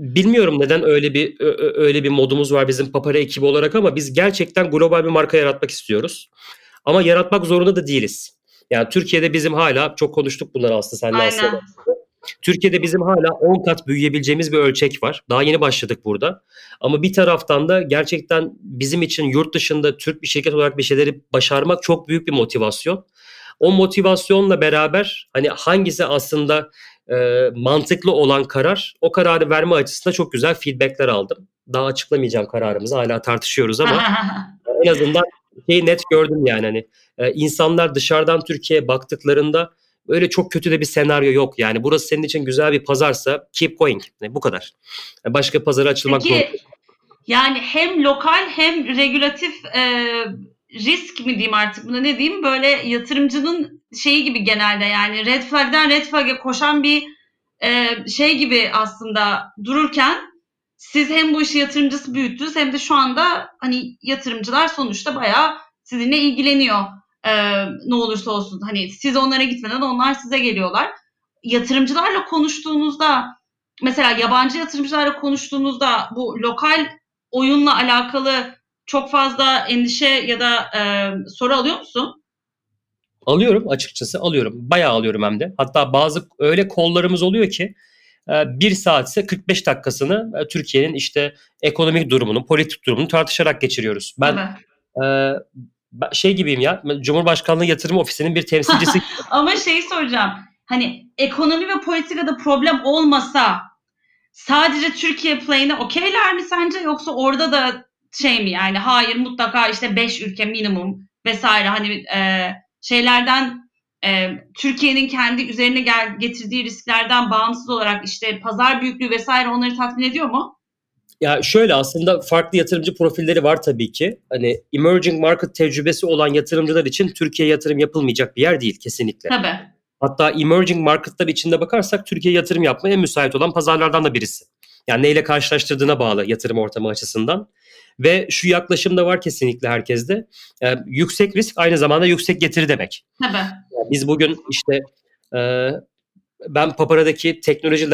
bilmiyorum neden öyle bir öyle bir modumuz var bizim Papara ekibi olarak ama biz gerçekten global bir marka yaratmak istiyoruz. Ama yaratmak zorunda da değiliz. Yani Türkiye'de bizim hala çok konuştuk bunları aslında Aynen. aslında. Türkiye'de bizim hala 10 kat büyüyebileceğimiz bir ölçek var. Daha yeni başladık burada. Ama bir taraftan da gerçekten bizim için yurt dışında Türk bir şirket olarak bir şeyleri başarmak çok büyük bir motivasyon. O motivasyonla beraber hani hangisi aslında e, mantıklı olan karar o kararı verme açısından çok güzel feedbackler aldım. Daha açıklamayacağım kararımızı hala tartışıyoruz ama en azından şeyi net gördüm yani hani e, insanlar dışarıdan Türkiye'ye baktıklarında öyle çok kötü de bir senaryo yok. Yani burası senin için güzel bir pazarsa keep going. Yani bu kadar. Yani başka pazara açılmak Peki zorunda. yani hem lokal hem regülatif e, risk mi diyeyim artık buna ne diyeyim böyle yatırımcının şeyi gibi genelde yani red flag'den red flag'e koşan bir e, şey gibi aslında dururken siz hem bu işi yatırımcısı büyüttünüz hem de şu anda hani yatırımcılar sonuçta bayağı sizinle ilgileniyor. E, ne olursa olsun hani siz onlara gitmeden onlar size geliyorlar. Yatırımcılarla konuştuğunuzda mesela yabancı yatırımcılarla konuştuğunuzda bu lokal oyunla alakalı çok fazla endişe ya da e, soru alıyor musun? Alıyorum açıkçası alıyorum. Bayağı alıyorum hem de. Hatta bazı öyle kollarımız oluyor ki e, bir saatse 45 dakikasını e, Türkiye'nin işte ekonomik durumunu, politik durumunu tartışarak geçiriyoruz. Ben e, şey gibiyim ya Cumhurbaşkanlığı Yatırım Ofisi'nin bir temsilcisi Ama şeyi soracağım. Hani ekonomi ve politikada problem olmasa sadece Türkiye play'ine okeyler mi sence yoksa orada da şey mi yani hayır mutlaka işte 5 ülke minimum vesaire hani e, şeylerden e, Türkiye'nin kendi üzerine gel, getirdiği risklerden bağımsız olarak işte pazar büyüklüğü vesaire onları tatmin ediyor mu? Ya şöyle aslında farklı yatırımcı profilleri var tabii ki. Hani emerging market tecrübesi olan yatırımcılar için Türkiye yatırım yapılmayacak bir yer değil kesinlikle. Tabii. Hatta emerging marketlar içinde bakarsak Türkiye yatırım yapmaya en müsait olan pazarlardan da birisi. Yani neyle karşılaştırdığına bağlı yatırım ortamı açısından. Ve şu yaklaşım da var kesinlikle herkeste. Ee, yüksek risk aynı zamanda yüksek getiri demek. Tabii. Yani biz bugün işte e, ben Papara'daki teknoloji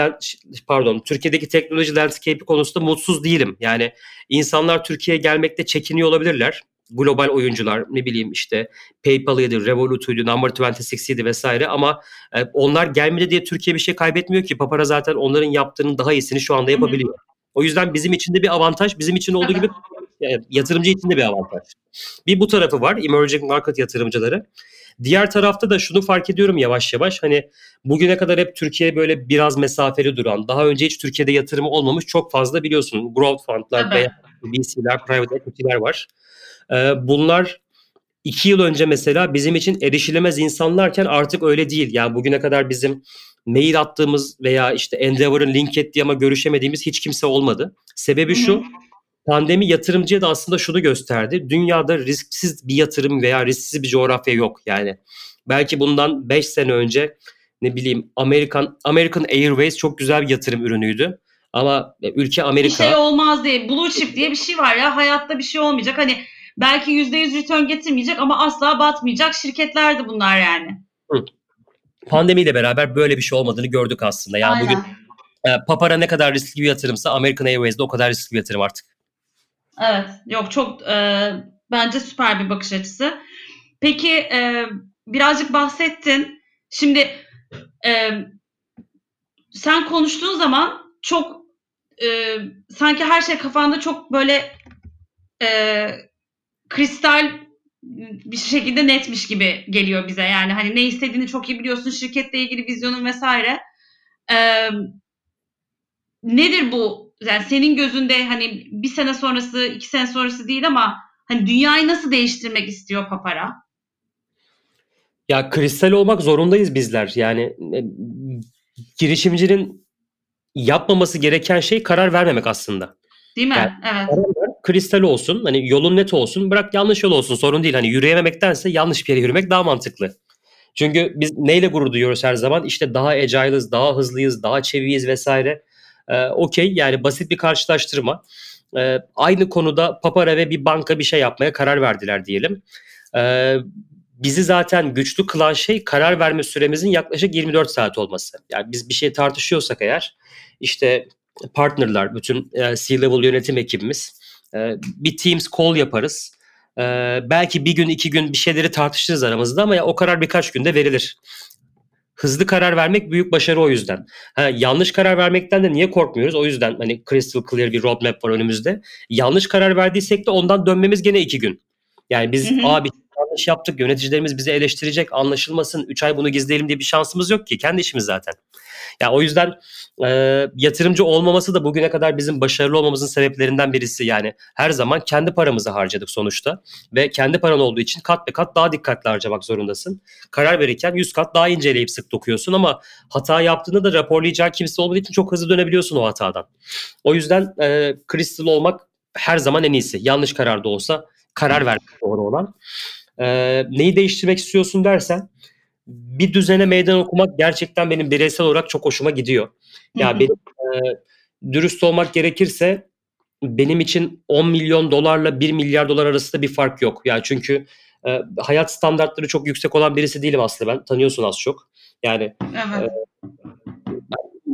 pardon Türkiye'deki teknoloji landscape'i konusunda mutsuz değilim. Yani insanlar Türkiye'ye gelmekte çekiniyor olabilirler. Global oyuncular ne bileyim işte PayPal'ıydı, Revolut'uydu, Number 26'ydi vesaire ama e, onlar gelmedi diye Türkiye bir şey kaybetmiyor ki. Papara zaten onların yaptığının daha iyisini şu anda yapabiliyor. O yüzden bizim için de bir avantaj, bizim için olduğu gibi yatırımcı için de bir avantaj. Bir bu tarafı var, emerging market yatırımcıları. Diğer tarafta da şunu fark ediyorum yavaş yavaş hani bugüne kadar hep Türkiye böyle biraz mesafeli duran, daha önce hiç Türkiye'de yatırımı olmamış çok fazla biliyorsun growth fundlar VC'ler, private equity'ler var. Ee, bunlar iki yıl önce mesela bizim için erişilemez insanlarken artık öyle değil. Yani bugüne kadar bizim mail attığımız veya işte Endeavor'ın link ettiği ama görüşemediğimiz hiç kimse olmadı. Sebebi şu, pandemi yatırımcıya da aslında şunu gösterdi. Dünyada risksiz bir yatırım veya risksiz bir coğrafya yok. Yani belki bundan 5 sene önce ne bileyim Amerikan American Airways çok güzel bir yatırım ürünüydü. Ama e, ülke Bir Amerika. şey olmaz diye. Blue chip diye bir şey var ya. Hayatta bir şey olmayacak. Hani belki %100 return getirmeyecek ama asla batmayacak şirketlerdi bunlar yani. Pandemiyle beraber böyle bir şey olmadığını gördük aslında. Yani Aynen. bugün e, Papara ne kadar riskli bir yatırımsa American Airways de o kadar riskli bir yatırım artık. Evet. Yok çok e, bence süper bir bakış açısı. Peki e, birazcık bahsettin. Şimdi e, sen konuştuğun zaman çok e, sanki her şey kafanda çok böyle e, kristal bir şekilde netmiş gibi geliyor bize. Yani hani ne istediğini çok iyi biliyorsun. Şirketle ilgili vizyonun vesaire. E, nedir bu? Yani senin gözünde hani bir sene sonrası, iki sene sonrası değil ama hani dünyayı nasıl değiştirmek istiyor Papara? Ya kristal olmak zorundayız bizler. Yani e, girişimcinin yapmaması gereken şey karar vermemek aslında. Değil mi? Yani- evet. Ver, kristal olsun. Hani yolun net olsun. Bırak yanlış yol olsun. Sorun değil. Hani yürüyememektense yanlış bir yere yürümek daha mantıklı. Çünkü biz neyle gurur duyuyoruz her zaman? İşte daha agile'ız, daha hızlıyız, daha çeviyiz vesaire. Ee, Okey yani basit bir karşılaştırma. Ee, aynı konuda Papara ve bir banka bir şey yapmaya karar verdiler diyelim. Ee, bizi zaten güçlü kılan şey karar verme süremizin yaklaşık 24 saat olması. Yani biz bir şey tartışıyorsak eğer işte partnerlar, bütün e, C-level yönetim ekibimiz e, bir Teams call yaparız. Ee, belki bir gün iki gün bir şeyleri tartışırız aramızda ama ya o karar birkaç günde verilir. Hızlı karar vermek büyük başarı o yüzden. Ha, yanlış karar vermekten de niye korkmuyoruz? O yüzden hani crystal clear bir roadmap var önümüzde. Yanlış karar verdiysek de ondan dönmemiz gene iki gün. Yani biz Hı hı. abi yanlış yaptık yöneticilerimiz bizi eleştirecek anlaşılmasın 3 ay bunu gizleyelim diye bir şansımız yok ki. Kendi işimiz zaten. Ya o yüzden e, yatırımcı olmaması da bugüne kadar bizim başarılı olmamızın sebeplerinden birisi. Yani her zaman kendi paramızı harcadık sonuçta ve kendi paran olduğu için kat be kat daha dikkatli harcamak zorundasın. Karar verirken 100 kat daha inceleyip sık dokuyorsun ama hata yaptığında da raporlayacak kimse olmadığı için çok hızlı dönebiliyorsun o hatadan. O yüzden e, crystal olmak her zaman en iyisi. Yanlış karar da olsa karar vermek doğru olan. E, neyi değiştirmek istiyorsun dersen bir düzene meydan okumak gerçekten benim bireysel olarak çok hoşuma gidiyor. Ya hı. benim e, dürüst olmak gerekirse benim için 10 milyon dolarla 1 milyar dolar arasında bir fark yok. Yani çünkü e, hayat standartları çok yüksek olan birisi değilim aslında ben. Tanıyorsun az çok. Yani Evet.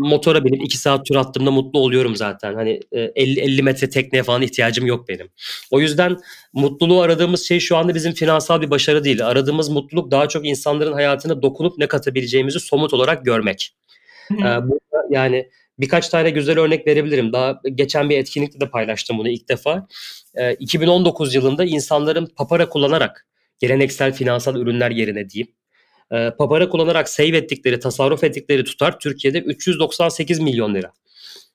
Motora binip 2 saat tur attığımda mutlu oluyorum zaten. Hani e, 50, 50 metre tekneye falan ihtiyacım yok benim. O yüzden mutluluğu aradığımız şey şu anda bizim finansal bir başarı değil. Aradığımız mutluluk daha çok insanların hayatına dokunup ne katabileceğimizi somut olarak görmek. Ee, burada yani birkaç tane güzel örnek verebilirim. Daha geçen bir etkinlikte de paylaştım bunu ilk defa. Ee, 2019 yılında insanların papara kullanarak geleneksel finansal ürünler yerine diyeyim. E, papara kullanarak save ettikleri, tasarruf ettikleri tutar Türkiye'de 398 milyon lira.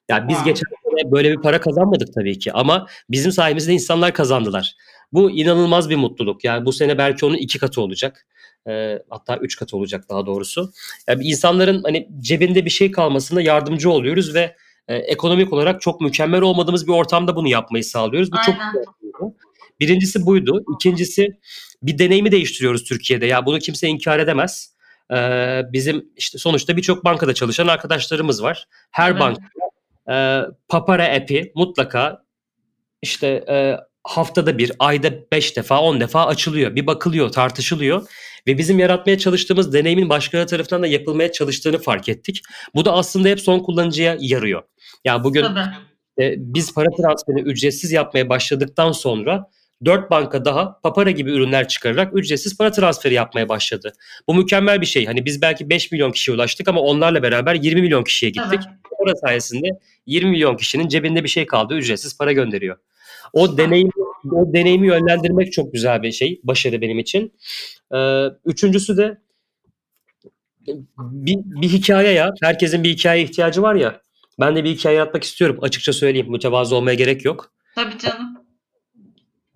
Yani biz Wow. geçen sene böyle bir para kazanmadık tabii ki ama bizim sayemizde insanlar kazandılar. Bu inanılmaz bir mutluluk. Yani bu sene belki onun iki katı olacak. Ee, hatta üç katı olacak daha doğrusu. Yani insanların hani cebinde bir şey kalmasına yardımcı oluyoruz ve e, ekonomik olarak çok mükemmel olmadığımız bir ortamda bunu yapmayı sağlıyoruz. Bu çok Aynen. şey. Birincisi buydu. İkincisi bir deneyimi değiştiriyoruz Türkiye'de. Ya bunu kimse inkar edemez. Ee, bizim işte sonuçta birçok bankada çalışan arkadaşlarımız var. Her Evet. banka e, Papara app'i mutlaka işte e, haftada bir, ayda 5 defa, 10 defa açılıyor. Bir bakılıyor, tartışılıyor ve bizim yaratmaya çalıştığımız deneyimin başkaları tarafından da yapılmaya çalıştığını fark ettik. Bu da aslında hep son kullanıcıya yarıyor. Ya bugün Tabii. e, biz para transferini ücretsiz yapmaya başladıktan sonra 4 banka daha Papara gibi ürünler çıkararak ücretsiz para transferi yapmaya başladı. Bu mükemmel bir şey. Hani biz belki 5 milyon kişiye ulaştık ama onlarla beraber 20 milyon kişiye gittik. Papara sayesinde 20 milyon kişinin cebinde bir şey kaldı. Ücretsiz para gönderiyor. O deneyimi, o deneyimi yönlendirmek çok güzel bir şey. Başarı benim için. Ee, üçüncüsü de bir, bir hikaye ya. Herkesin bir hikaye ihtiyacı var ya. Ben de bir hikaye yaratmak istiyorum. Açıkça söyleyeyim. Mütevazı olmaya gerek yok. Tabii canım.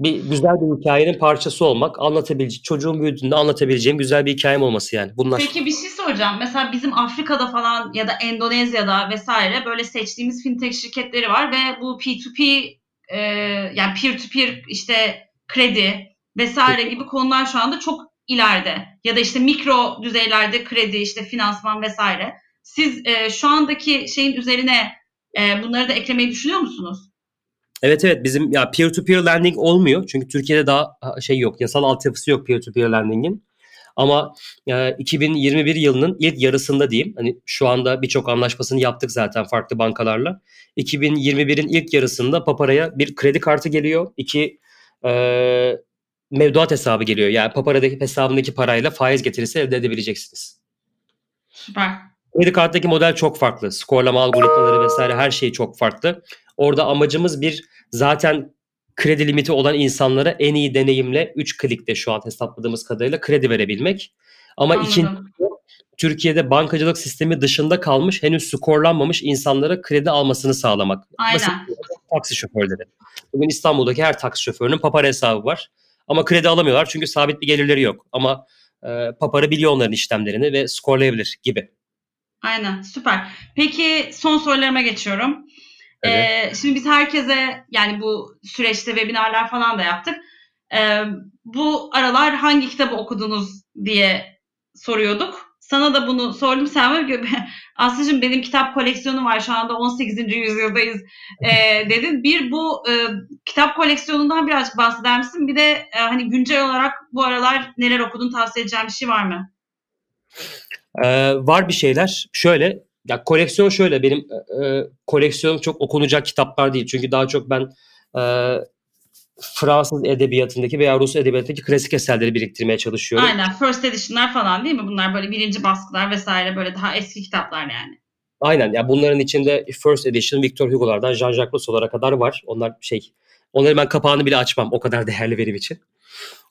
Bir güzel bir hikayenin parçası olmak, anlatabileceğim, çocuğun büyüdüğünde anlatabileceğim güzel bir hikayem olması yani. Bunlar. Peki bir şey soracağım. Mesela bizim Afrika'da falan ya da Endonezya'da vesaire böyle seçtiğimiz fintech şirketleri var ve bu P2P e, yani peer to peer işte kredi vesaire gibi konular şu anda çok ileride. Ya da işte mikro düzeylerde kredi, işte finansman vesaire. Siz e, şu andaki şeyin üzerine e, bunları da eklemeyi düşünüyor musunuz? Evet evet bizim ya peer to peer lending olmuyor. Çünkü Türkiye'de daha ha, şey yok. Yasal altyapısı yok peer to peer lending'in. Ama e, 2021 yılının ilk yarısında diyeyim. Hani şu anda birçok anlaşmasını yaptık zaten farklı bankalarla. 2021'in ilk yarısında Papara'ya bir kredi kartı geliyor. İki e, mevduat hesabı geliyor. Yani Papara'daki hesabındaki parayla faiz getirisi elde edebileceksiniz. Süper. Kredi karttaki model çok farklı. Skorlama algoritmaları vesaire her şey çok farklı. Orada amacımız bir zaten kredi limiti olan insanlara en iyi deneyimle 3 klikte şu an hesapladığımız kadarıyla kredi verebilmek. Ama Anladım. ikinci Türkiye'de bankacılık sistemi dışında kalmış, henüz skorlanmamış insanlara kredi almasını sağlamak. Basit Aynen. taksi şoförleri. Bugün İstanbul'daki her taksi şoförünün papara hesabı var. Ama kredi alamıyorlar çünkü sabit bir gelirleri yok. Ama e, papara biliyor onların işlemlerini ve skorlayabilir gibi. Aynen süper. Peki son sorularıma geçiyorum. Ee, şimdi biz herkese yani bu süreçte webinarlar falan da yaptık. Ee, bu aralar hangi kitabı okudunuz diye soruyorduk. Sana da bunu sordum. Sen böyle Aslı'cığım benim kitap koleksiyonum var. Şu anda 18. yüzyıldayız ee, dedin. Bir bu e, kitap koleksiyonundan birazcık bahseder misin? Bir de e, hani güncel olarak bu aralar neler okudun tavsiye edeceğim bir şey var mı? Ee, var bir şeyler. Şöyle ya koleksiyon şöyle benim e, e, koleksiyonum çok okunacak kitaplar değil. Çünkü daha çok ben e, Fransız edebiyatındaki veya Rus edebiyatındaki klasik eserleri biriktirmeye çalışıyorum. Aynen first edition'lar falan değil mi? Bunlar böyle birinci baskılar vesaire böyle daha eski kitaplar yani. Aynen ya bunların içinde First Edition Victor Hugo'lardan Jean-Jacques Rousseau'lara kadar var. Onlar şey onları ben kapağını bile açmam o kadar değerli benim için.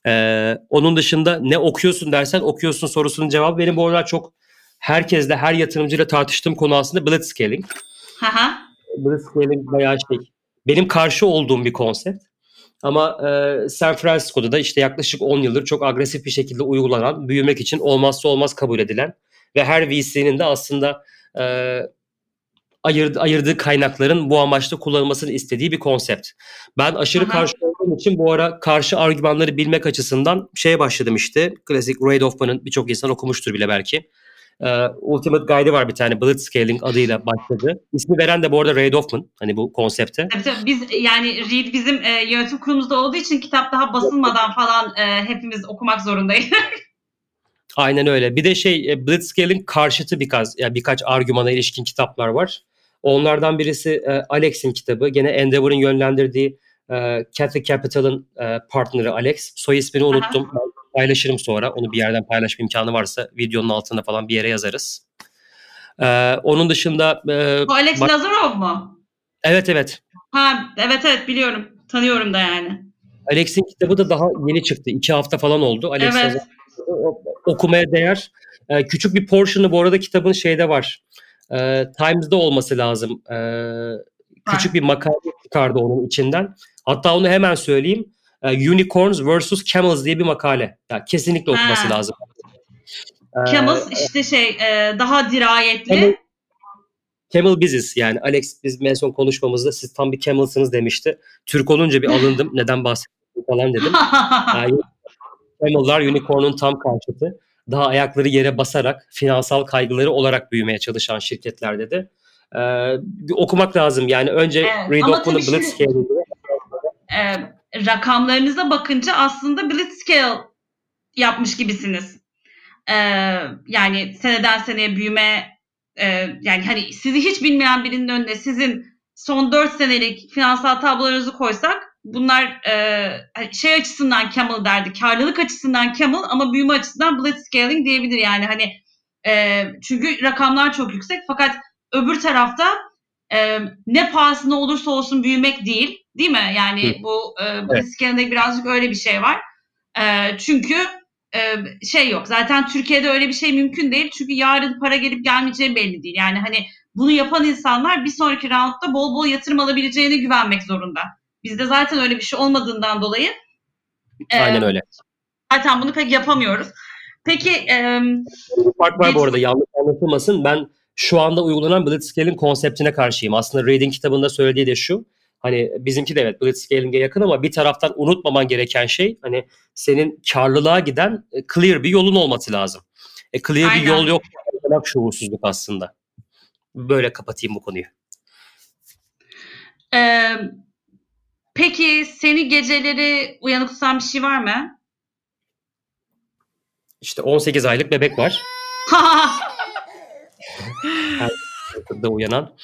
Ee, onun dışında ne okuyorsun dersen okuyorsun sorusunun cevabı benim bu aralar çok herkesle her yatırımcıyla tartıştığım konu aslında blitzscaling. Haha. Blitzscaling bayağı şey benim karşı olduğum bir konsept. Ama e, San Francisco'da da işte yaklaşık 10 yıldır çok agresif bir şekilde uygulanan, büyümek için olmazsa olmaz kabul edilen ve her VC'nin de aslında e, ayırdı, ayırdığı kaynakların bu amaçla kullanılmasını istediği bir konsept. Ben aşırı Aha. karşı olduğum için bu ara karşı argümanları bilmek açısından şeye başladım işte. Klasik Ray Hoffman'ın birçok insan okumuştur bile belki. Ee, Ultimate Guide'i var bir tane Blitzscaling adıyla başladı. İsmi veren de bu arada Ray Hoffman hani bu konsepte. Tabii tabii biz yani Reed bizim e, yönetim kurulumuzda olduğu için kitap daha basılmadan falan e, hepimiz okumak zorundayız. Aynen öyle. Bir de şey e, Blitzscaling karşıtı birkaç yani birkaç argümana ilişkin kitaplar var. Onlardan birisi e, Alex'in kitabı. Gene Endeavor'ın yönlendirdiği e, Catholic Capital'ın e, partneri Alex. Soy ismini unuttum. Paylaşırım sonra. Onu bir yerden paylaşma imkanı varsa videonun altında falan bir yere yazarız. E, onun dışında e, Bu Alex Nazarov mu? evet evet. Ha evet evet biliyorum. Tanıyorum da yani. Alex'in kitabı da daha yeni çıktı. İki hafta falan oldu. Alex Evet. o- okumaya değer. Ee, küçük bir portion'ı bu arada kitabın şeyde var. Ee, Times'da olması lazım. Ee, küçük bir makale çıkardı onun içinden. Hatta onu hemen söyleyeyim. Ee, Unicorns vs. Camels diye bir makale. Ya kesinlikle okuması Ha. lazım. Ee, Camels işte şey e, daha dirayetli. Camel- Camel biziz yani. Alex biz en son konuşmamızda siz tam bir Camel'sınız demişti. Türk olunca bir alındım. Neden bahsettim falan dedim. Yani Camel'lar unicorn'un tam karşıtı. Daha ayakları yere basarak finansal kaygıları olarak büyümeye çalışan şirketler dedi. Ee, bir okumak lazım. Yani önce Evet, Hoffman'ın tabii şimdi- Blitzscaling e, rakamlarınıza bakınca aslında blitzscale yapmış gibisiniz. E, yani seneden seneye büyüme e, yani hani sizi hiç bilmeyen birinin önüne sizin son 4 senelik finansal tablolarınızı koysak bunlar e, hani şey açısından camel derdi. Karlılık açısından camel ama büyüme açısından blitzscaling diyebilir yani hani e, çünkü rakamlar çok yüksek fakat öbür tarafta e, ne pahasına olursa olsun büyümek değil. Değil mi? Yani Hı. bu e, blitzscaling'de birazcık öyle bir şey var. E, çünkü e, şey yok. Zaten Türkiye'de öyle bir şey mümkün değil. Çünkü yarın para gelip gelmeyeceği belli değil. Yani hani bunu yapan insanlar bir sonraki roundda bol bol yatırım alabileceğine güvenmek zorunda. Bizde zaten öyle bir şey olmadığından dolayı e, Aynen öyle. zaten bunu pek yapamıyoruz. Peki e, fark var Geç- bu arada yanlış anlatılmasın. Ben şu anda uygulanan Blitzscaling konseptine karşıyım. Aslında Reid'in kitabında söylediği de şu. Hani bizimki de evet Blitzscaling'e yakın ama bir taraftan unutmaman gereken şey hani senin karlılığa giden e, clear bir yolun olması lazım. E, clear Aynen. bir yol yok. Şuursuzluk aslında. Böyle kapatayım bu konuyu. e, peki seni geceleri uyanık tutan bir şey var mı? İşte 18 aylık bebek var. da uyanan.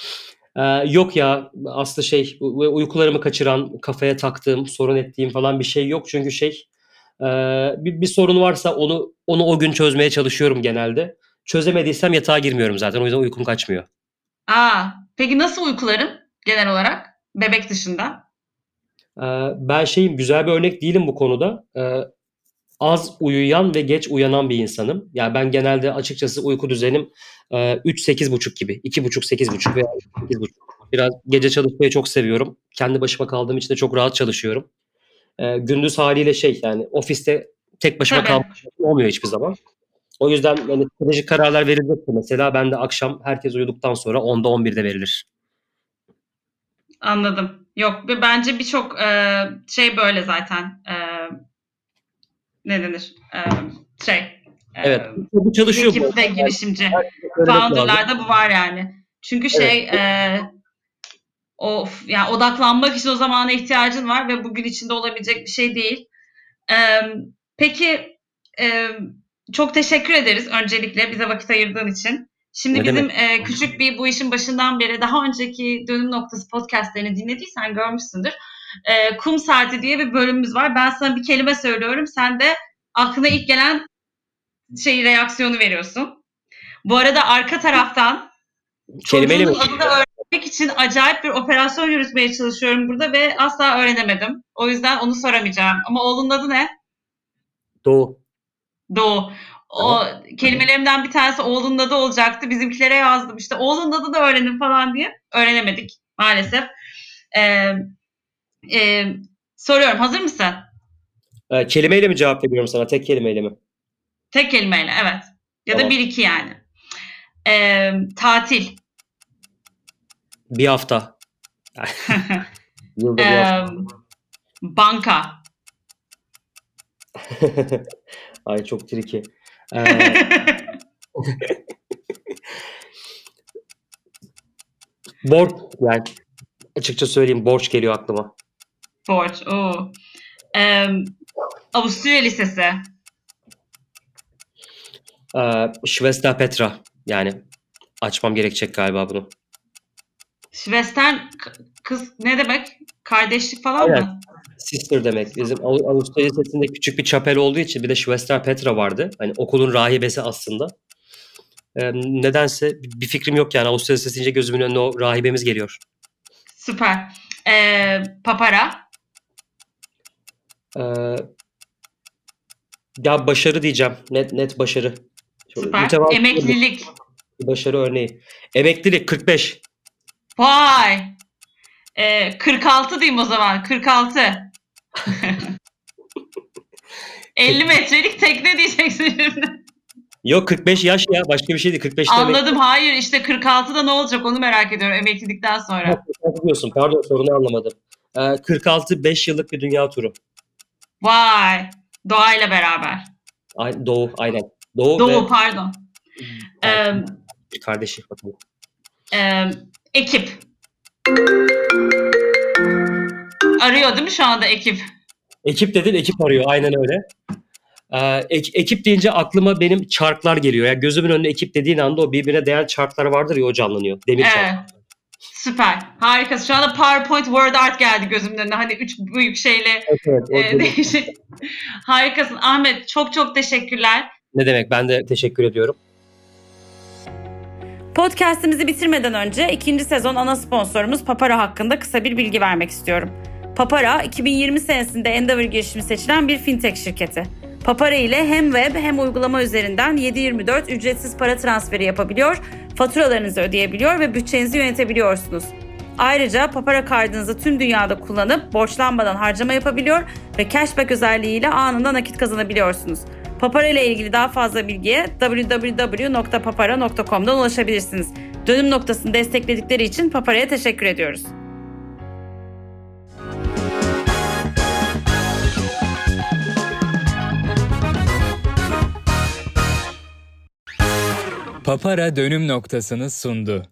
Ee, yok ya aslında şey uykularımı kaçıran, kafaya taktığım, sorun ettiğim falan bir şey yok. Çünkü şey e, bir, bir sorun varsa onu onu o gün çözmeye çalışıyorum genelde. Çözemediysem yatağa girmiyorum zaten. O yüzden uykum kaçmıyor. Aa, peki nasıl uykuların genel olarak bebek dışında? Ee, ben şeyim güzel bir örnek değilim bu konuda. Ee, az uyuyan ve geç uyanan bir insanım. Yani ben genelde açıkçası uyku düzenim e, 3-8.30 gibi. 2.5-8.30 veya 8.30. Biraz gece çalışmayı çok seviyorum. Kendi başıma kaldığım için de çok rahat çalışıyorum. Ee, gündüz haliyle şey yani ofiste tek başıma kalmak olmuyor hiçbir zaman. O yüzden yani stratejik kararlar verilecekse mesela ben de akşam herkes uyuduktan sonra 10'da 11'de verilir. Anladım. Yok bence birçok e, şey böyle zaten. E, ne denir? E, şey. e, Evet. Bu çalışıyor. bu. Ekip ve girişimci. Founder'larda bu var yani. Çünkü şey e, of yani odaklanmak için o zamana ihtiyacın var ve bugün içinde olabilecek bir şey değil. E, peki e, çok teşekkür ederiz öncelikle bize vakit ayırdığın için. Şimdi Ne bizim e, küçük bir bu işin başından beri daha önceki dönüm noktası podcastlerini dinlediysen görmüşsündür. E, kum saati diye bir bölümümüz var. Ben sana bir kelime söylüyorum. Sen de aklına ilk gelen şey reaksiyonu veriyorsun. Bu arada arka taraftan Kelimeyle mi? çocuğunun adını öğrenmek için acayip bir operasyon yürütmeye çalışıyorum burada ve asla öğrenemedim. O yüzden onu soramayacağım. Ama oğlunun adı ne? Doğu. Doğu. O kelimelerimden bir tanesi oğlunun adı olacaktı. Bizimkilere yazdım işte oğlunun adını öğrenin falan diye. Öğrenemedik maalesef. Ee, e, soruyorum hazır mısın? Ee, kelimeyle mi cevap veriyorum sana? Tek kelimeyle mi? Tek kelimeyle evet. Ya da Tamam. bir iki yani. Ee, tatil. Bir hafta. Yılda bir hafta. banka. Ay çok tricky. Ee, borç yani açıkça söyleyeyim borç geliyor aklıma. Borç. Oo. Ee, Avusturya Lisesi. Ee, Schwester Petra yani açmam gerekecek galiba bunu. Western k- kız ne demek? Kardeşlik falan Aynen. mı? Sister demek. Bizim Av- Avusturya Lisesi'nde küçük bir çapel olduğu için bir de Schwester Petra vardı. Hani okulun rahibesi aslında. Ee, nedense bir fikrim yok yani Avusturya Lisesi gözümün önüne o rahibemiz geliyor. Süper. Ee, papara. Ee, ya başarı diyeceğim. Net net başarı. Süper. mütevazı Emeklilik. başarı örneği. Emeklilik 45. Vay. Ee, 46 diyeyim o zaman. 46. 50 metrelik tekne diyeceksin şimdi. Yok 45 yaş ya başka bir şey değil. 45 demek. Anladım. Hayır işte 46'da ne olacak onu merak ediyorum emeklilikten sonra. diyorsun. Pardon sorunu anlamadım. Ee, 46 5 yıllık bir dünya turu. Vay. Doğayla beraber. Ay- Doğu aynen. Doğu, Doğu ve pardon. Ee, kardeşi bakalım. e, ekip. Arıyor değil mi şu anda ekip? Ekip dedin ekip arıyor aynen öyle. Ee, ek- ekip deyince aklıma benim çarklar geliyor. Yani gözümün önüne ekip dediğin anda o birbirine değen çarklar vardır ya o canlanıyor. Demir çark. Süper. Harikasın. Şu anda PowerPoint Word Art geldi gözümün önüne. Hani üç büyük şeyle Evet, evet, e, değişik. Harikasın. Ahmet çok çok teşekkürler. ne demek ben de teşekkür ediyorum. Podcast'imizi bitirmeden önce ikinci sezon ana sponsorumuz Papara hakkında kısa bir bilgi vermek istiyorum. Papara 2020 senesinde Endeavor girişimi seçilen bir fintech şirketi. Papara ile hem web hem uygulama üzerinden 7/24 ücretsiz para transferi yapabiliyor, faturalarınızı ödeyebiliyor ve bütçenizi yönetebiliyorsunuz. Ayrıca Papara kartınızı tüm dünyada kullanıp borçlanmadan harcama yapabiliyor ve cashback özelliğiyle anında nakit kazanabiliyorsunuz. Papara ile ilgili daha fazla bilgiye www.papara.com'dan ulaşabilirsiniz. Dönüm noktasını destekledikleri için Papara'ya teşekkür ediyoruz. Papara dönüm noktasını sundu.